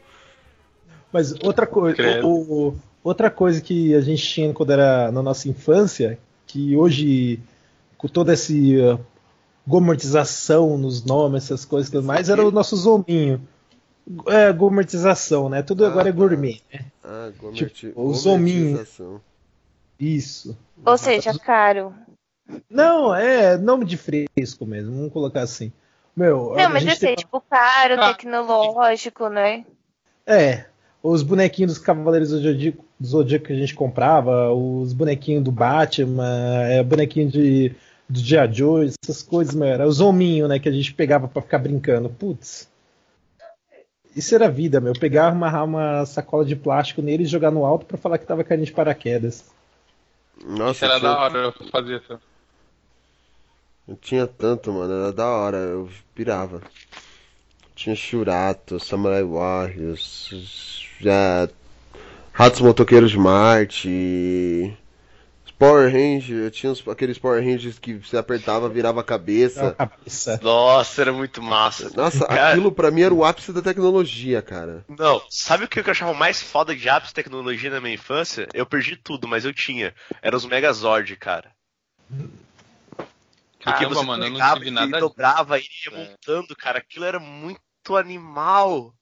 Mas outra coisa, Credo. o- o- outra coisa que a gente tinha quando era na nossa infância, que hoje, com toda essa uh, gourmetização nos nomes, essas coisas e tudo mais, era o nosso zominho. É, gourmetização, né? Tudo agora é gourmet, né? Ah, Tipo, o zominho. gourmetização. Isso. Ou seja, caro. Não, é nome de fresco mesmo, vamos colocar assim. Meu, Não, mas eu sei, tem- tipo, caro, Ah. tecnológico, né? É, os bonequinhos dos Cavaleiros do Zodíaco, do Zodíaco que a gente comprava, os bonequinhos do Batman, é, bonequinho de, do Dia Joe, essas coisas, meu, era os hominhos, né, que a gente pegava pra ficar brincando. Putz. Isso era vida, meu. Pegar, amarrar uma sacola de plástico nele e jogar no alto pra falar que tava caindo de paraquedas. Nossa, Isso era tinha, da hora eu fazer isso. eu tinha tanto, mano, era da hora, eu pirava. Tinha Shurato, Samurai Warriors, já... Ratos Motoqueiros de Marte, Power Rangers, tinha os- aqueles Power Rangers que você apertava, virava a cabeça. Cabeça. Nossa, era muito massa. Nossa, Cara, aquilo pra mim era o ápice da tecnologia, cara. Não, sabe o que eu achava mais foda de ápice de tecnologia na minha infância? Eu perdi tudo, mas eu tinha. Era os Megazord, cara. Porque Caramba, você mano, eu não tive e nada dobrava e ia montando, cara. Aquilo era muito animal.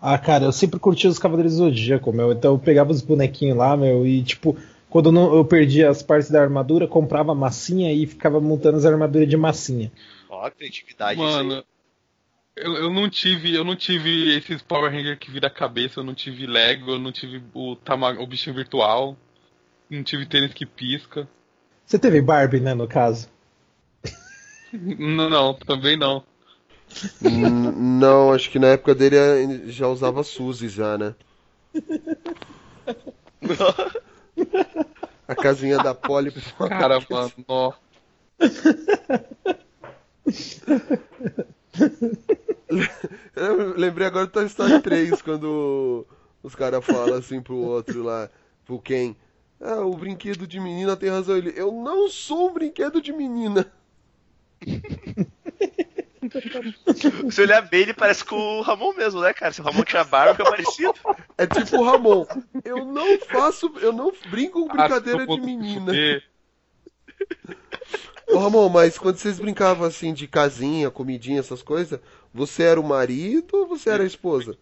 Ah, cara, eu sempre curti os Cavaleiros do Zodíaco, meu. Então eu pegava os bonequinhos lá, meu, e tipo, quando eu, não, eu perdia as partes da armadura, comprava massinha e ficava montando as armaduras de massinha. Ó, criatividade. isso aí. Mano, eu, eu não tive, eu não tive esses Power Ranger que vira cabeça, eu não tive Lego, eu não tive o, o bichinho virtual, não tive tênis que pisca. Você teve Barbie, né, no caso? Não, não, também não. N- não, acho que na época dele já usava Suzy já, né? A casinha da Polly. Cara, mano, ó. Eu lembrei agora do Toy Story 3, quando os caras falam assim pro outro lá, pro Ken. Ah, o brinquedo de menina tem razão. Ele, eu não sou um brinquedo de menina. Se olhar bem, ele parece com o Ramon mesmo, né, cara? Se o Ramon tinha barba, fica parecido. É tipo o Ramon. Eu não faço, eu não brinco com brincadeira Ah, de vou menina. Ô Ramon, mas quando vocês brincavam assim de casinha, comidinha, essas coisas, você era o marido ou você era a esposa?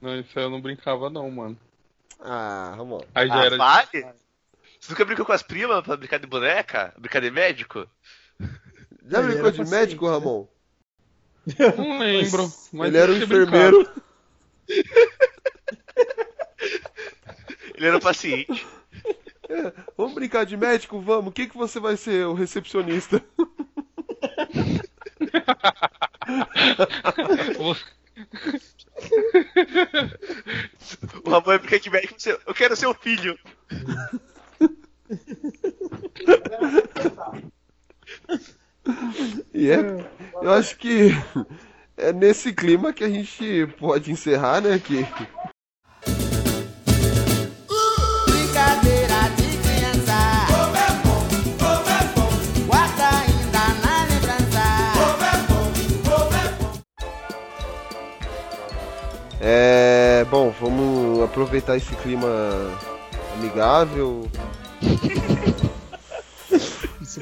Não, isso aí eu não brincava não, mano. Ah, Ramon. Aí já Ah, era. vale? Você nunca brincou com as primas pra brincar de boneca? Brincar de médico? Já brincou de médico, Ramon? Não lembro. Mas Ele era um enfermeiro. Ele era um paciente. É, vamos brincar de médico? Vamos. O que, que você vai ser? O recepcionista. O Ramon vai brincar de médico. você- Eu quero ser o filho. E é, eu acho que é nesse clima que a gente pode encerrar, né? Que Brincadeira de criança. Como é bom, como bom. Guarda ainda na lembrança. Como bom, como bom. bom. Vamos aproveitar esse clima amigável.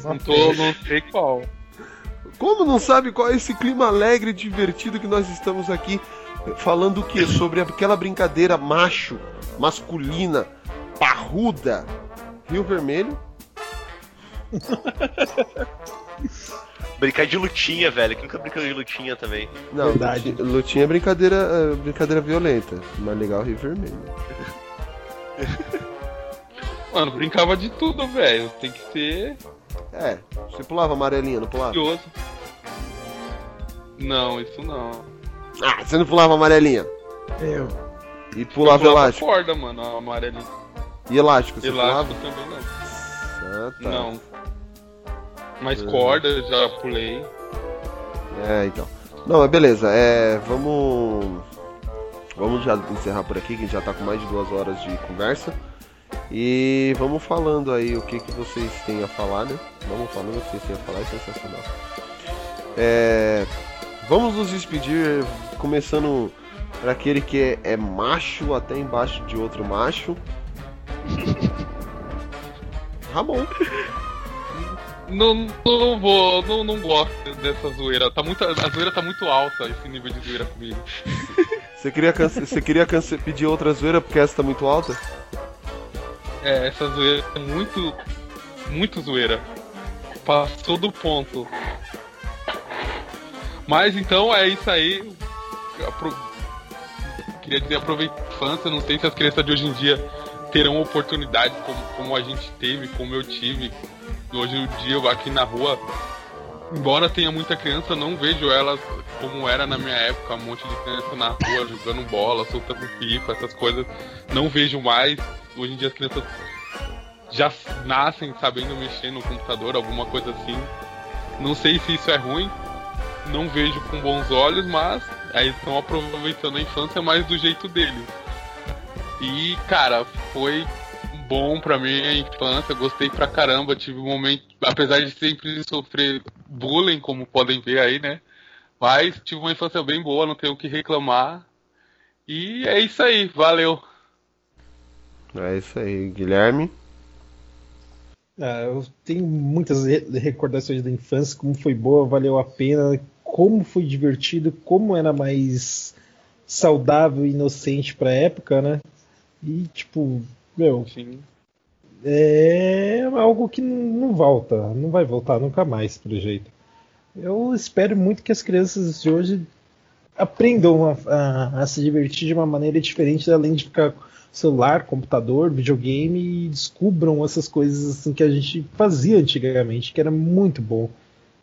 Não tô, não sei qual. Como não sabe qual é esse clima alegre e divertido que nós estamos aqui falando o que sobre aquela brincadeira macho, masculina, parruda, Rio Vermelho? Brincar de lutinha, velho. Quem nunca brincou de lutinha também? Não, Verdade. lutinha, lutinha é brincadeira, é brincadeira violenta, mas legal Rio Vermelho. Mano, brincava de tudo, velho. Tem que ser É, você pulava amarelinha, não pulava? curioso. Não, isso não. Ah, você não pulava amarelinha? Eu. E pulava Eu pulava elástico? corda, mano, amarelinha. E elástico, você Elástico pulava? também não. Tá. Não. Mas É. corda eu já pulei. É, então. Não, mas beleza, é. Vamos. Vamos já encerrar por aqui, que a gente já tá com mais de duas horas de conversa. E vamos falando aí o que, que vocês têm a falar, né? Vamos falando o que vocês têm a falar, é sensacional. É. Vamos nos despedir, começando para aquele que é, é macho até embaixo de outro macho. Ramon. Não, não vou, não, não gosto dessa zoeira. Tá muito, a zoeira tá muito alta, esse nível de zoeira comigo. Você queria, você queria pedir outra zoeira porque essa tá muito alta? É, essa zoeira é muito, muito zoeira. Passou do ponto. Mas então é isso aí. Apro- Queria dizer, aproveita. Não sei se as crianças de hoje em dia terão oportunidades como, como a gente teve, como eu tive. Hoje em dia, aqui na rua, embora tenha muita criança, não vejo elas como era na minha época, um monte de criança na rua jogando bola, soltando pipa, essas coisas. Não vejo mais. Hoje em dia as crianças já nascem sabendo mexer no computador, alguma coisa assim. Não sei se isso é ruim, não vejo com bons olhos, mas aí estão aproveitando a infância mais do jeito deles. E, cara, foi bom pra mim a infância, gostei pra caramba, tive um momento, apesar de sempre sofrer bullying, como podem ver aí, né? Mas tive uma infância bem boa, não tenho o que reclamar. E é isso aí, valeu. É isso aí, Guilherme. Ah, eu tenho muitas re- recordações da infância, como foi boa, valeu a pena, como foi divertido, como era mais saudável e inocente pra época, né? E, tipo, meu, Sim. é algo que não volta, não vai voltar nunca mais, pelo jeito. Eu espero muito que as crianças de hoje aprendam a, a- a se divertir de uma maneira diferente, além de ficar com celular, computador, videogame e descubram essas coisas assim que a gente fazia antigamente, que era muito bom.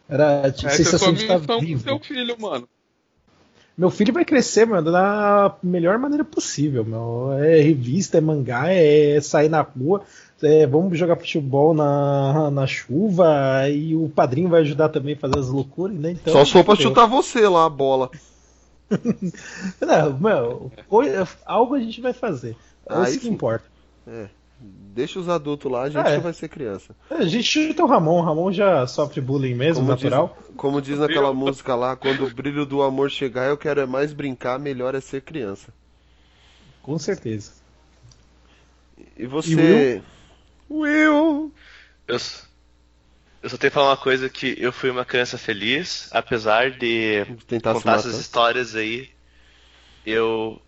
Era tipo, Essa é a sua sensação de estar com vivo. seu filho, mano. Meu filho vai crescer, mano, da melhor maneira possível, meu. É revista, é mangá, é sair na rua, é, vamos jogar futebol na, na chuva, e o padrinho vai ajudar também a fazer as loucuras, né? Então, Só se for pra chutar você lá a bola. Não, meu, algo a gente vai fazer. É isso que importa. É. Deixa os adultos lá, a gente É. que vai ser criança. A gente chuta o Ramon, o Ramon já sofre bullying mesmo, Como natural. Diz, como diz naquela música lá, quando o brilho do amor chegar, eu quero é mais brincar, melhor é ser criança. Com certeza. E você. Will? Eu, s- eu só tenho que falar uma coisa que eu fui uma criança feliz, apesar de Tentar contar essas histórias aí, eu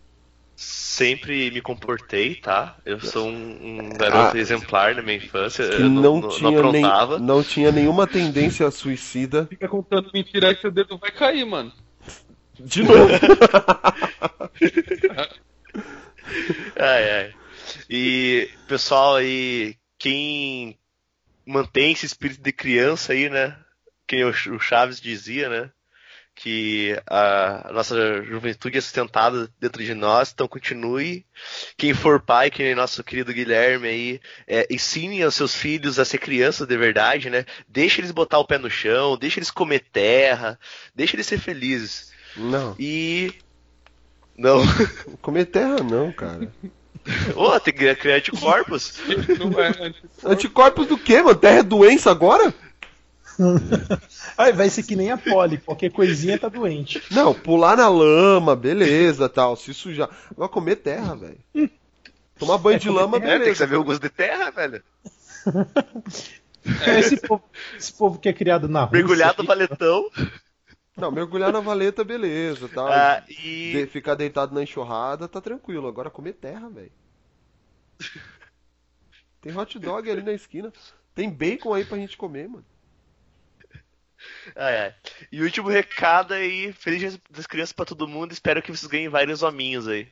sempre me comportei, tá? Eu sou um, um garoto Ah. exemplar na minha infância, Que eu não, não, tinha não nem, aprontava. não tinha nenhuma tendência suicida. Fica contando mentira que seu dedo vai cair, mano. De novo. Ai, ai. E, pessoal aí, quem mantém esse espírito de criança aí, né? Que o Ch- o Chaves dizia, né? Que a nossa juventude é sustentada dentro de nós, então continue. Quem for pai, que nem nosso querido Guilherme aí, é, ensine aos seus filhos a ser crianças de verdade, né? Deixa eles botar o pé no chão, deixa eles comer terra, deixa eles ser felizes. Não. E. Não. Comer terra não, cara. Ô, tem que criar anticorpos. Não é Anticorpos do quê, mano? Terra é doença agora? Aí vai ser que nem a Polly, qualquer coisinha tá doente. Não, pular na lama, beleza, tal, se sujar. Agora comer terra, velho. Tomar banho de lama, É, tem que beleza. saber o gosto de terra, velho. É esse povo, esse povo que é criado na Rússia. Mergulhar no valetão. Não, mergulhar na valeta, beleza, tal. Ah, e- De- ficar deitado na enxurrada, tá tranquilo. Agora comer terra, velho. Tem hot dog ali na esquina. Tem bacon aí pra gente comer, mano. Ai, ai. E último recado aí, feliz dia das crianças pra todo mundo, espero que vocês ganhem vários hominhos aí.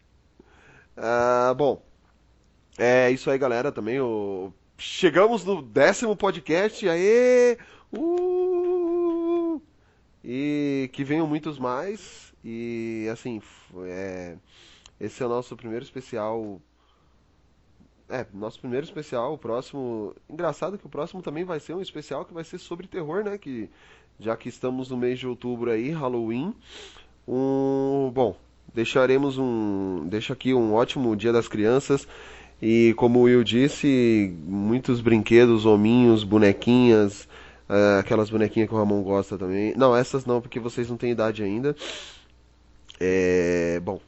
Ah, bom. É isso aí, galera, também. O... Chegamos no décimo podcast. Aê! Uh! E que venham muitos mais. E assim, é... esse é o nosso primeiro especial. É, nosso primeiro especial. O próximo. Engraçado que o próximo também vai ser um especial que vai ser sobre terror, né? Que já que estamos no mês de outubro aí, Halloween. Um, bom, deixaremos um, deixo aqui um ótimo Dia das Crianças e como o Will disse, muitos brinquedos, hominhos, bonequinhas, eh, aquelas bonequinhas que o Ramon gosta também. Não, essas não, porque vocês não têm idade ainda. É, bom.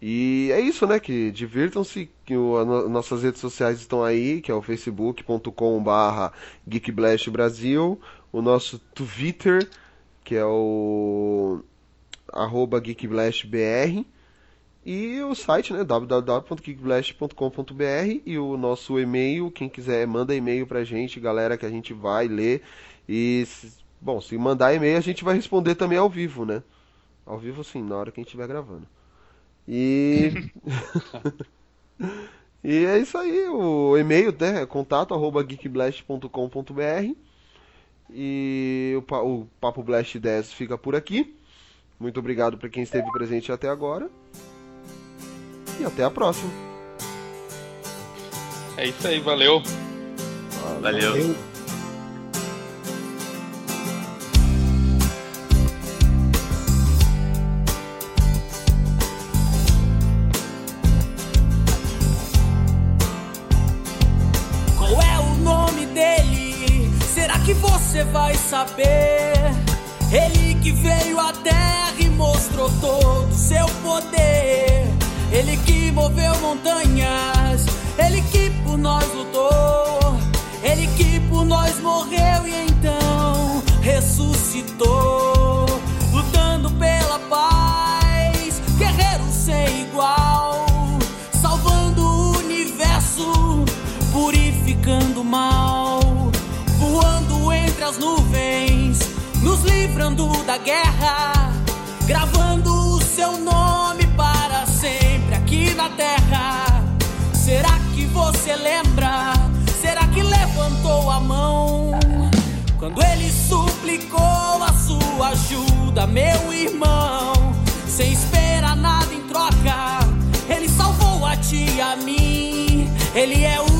E é isso, né? Que divirtam-se, que o, nossas redes sociais estão aí, que é o facebook.com/barra Geekblast Brasil, o nosso Twitter, que é o arroba geekblastbr e o site, né, www.geekblast.com.br e o nosso e-mail, quem quiser manda e-mail pra gente, galera, que a gente vai ler e bom, se mandar e-mail a gente vai responder também ao vivo, né? Ao vivo sim, na hora que a gente estiver gravando. E E é isso aí, o e-mail, né, é contato arroba geekblast.com.br e o, o Papo Blast 10 fica por aqui. Muito obrigado para quem esteve presente até agora. E até a próxima. É isso aí, valeu. Valeu. Qual livrando da guerra, gravando o seu nome para sempre aqui na terra. Será que você lembra? Será que levantou a mão? Quando ele suplicou a sua ajuda, meu irmão, sem esperar nada em troca, ele salvou a ti e a mim. Ele é o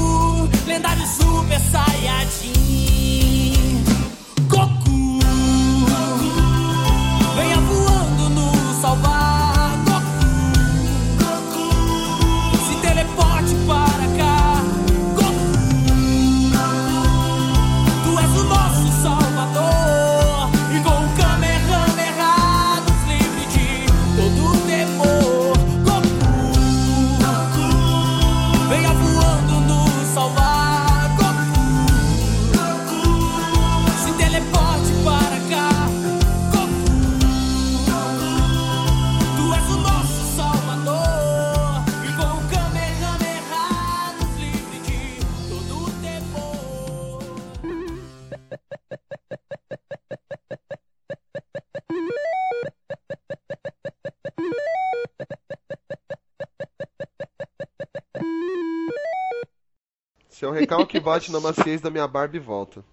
Recalque bate na maciez da minha barba e volta.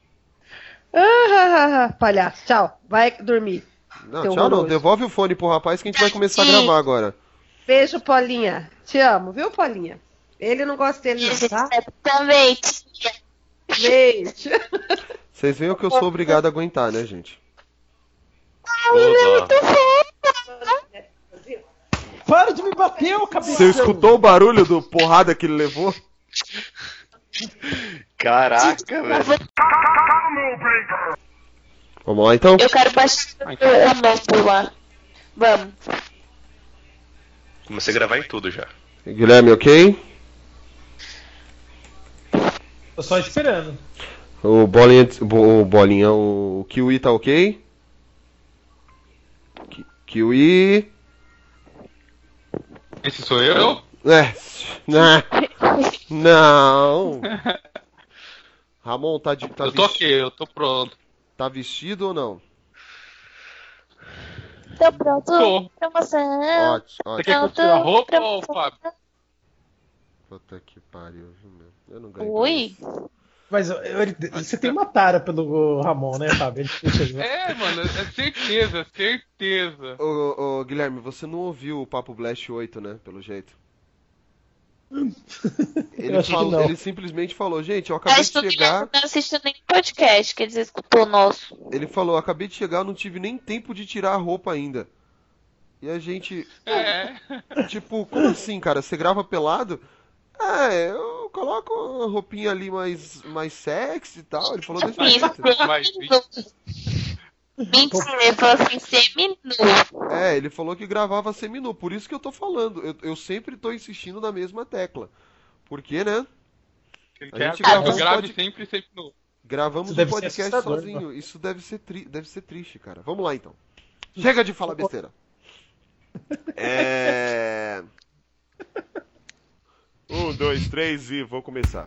Ah, palhaço, tchau. Vai dormir. Não, tchau não. Devolve o fone pro rapaz que a gente vai começar a gravar agora. Beijo, Paulinha. Te amo, viu, Paulinha? Ele não gosta dele, não, tá? Também. Beijo. Vocês veem o que eu sou obrigado a aguentar, né, gente? Para de me bater, ô cabeção! Você escutou o barulho do porrada que ele levou? Caraca, velho. Vamos lá então? Eu quero baixar a mão por lá. Vamos. Comecei a gravar em tudo já. Guilherme, ok? Tô só esperando. O Bolinha, o Bolinha, o Kiwi tá ok? Ki- Kiwi. Esse sou eu? É. né? Não. Ramon, tá de. Tá eu tô ok, eu tô pronto. Tá vestido ou não? Tô pronto. Tô. Promoção. Ótimo, Você ótimo. quer que eu tire a roupa ou Fábio? Puta que pariu, viu, meu? Eu não ganhei. Ui. Mas ele- você tem uma tara pelo Ramon, né, Fábio? Ele- É, mano, é certeza, certeza. Ô, ô, Guilherme, você não ouviu o Papo Blast 8, né? Pelo jeito. Ele, falou- ele simplesmente falou, gente, eu acabei de chegar. Não assistiu nem podcast que eles escutou nosso. Ele falou, acabei de chegar, eu não tive nem tempo de tirar a roupa ainda. E a gente. É. Tipo, como assim, cara? Você grava pelado? É, eu coloco uma roupinha ali mais, mais sexy e tal. Ele falou desse jeito. Mentira, ele falou assim, seminu. É, ele falou que gravava seminu, por isso que eu tô falando. Eu, eu sempre tô insistindo na mesma tecla. Porque, né? Ele A quer gente que eu gravou um grave pod- sempre, sempre no. Gravamos Isso um podcast assustador, sozinho. né? Isso deve ser, tri... deve ser triste, cara. Vamos lá então. Chega de falar besteira. É. Um, dois, três e vou começar.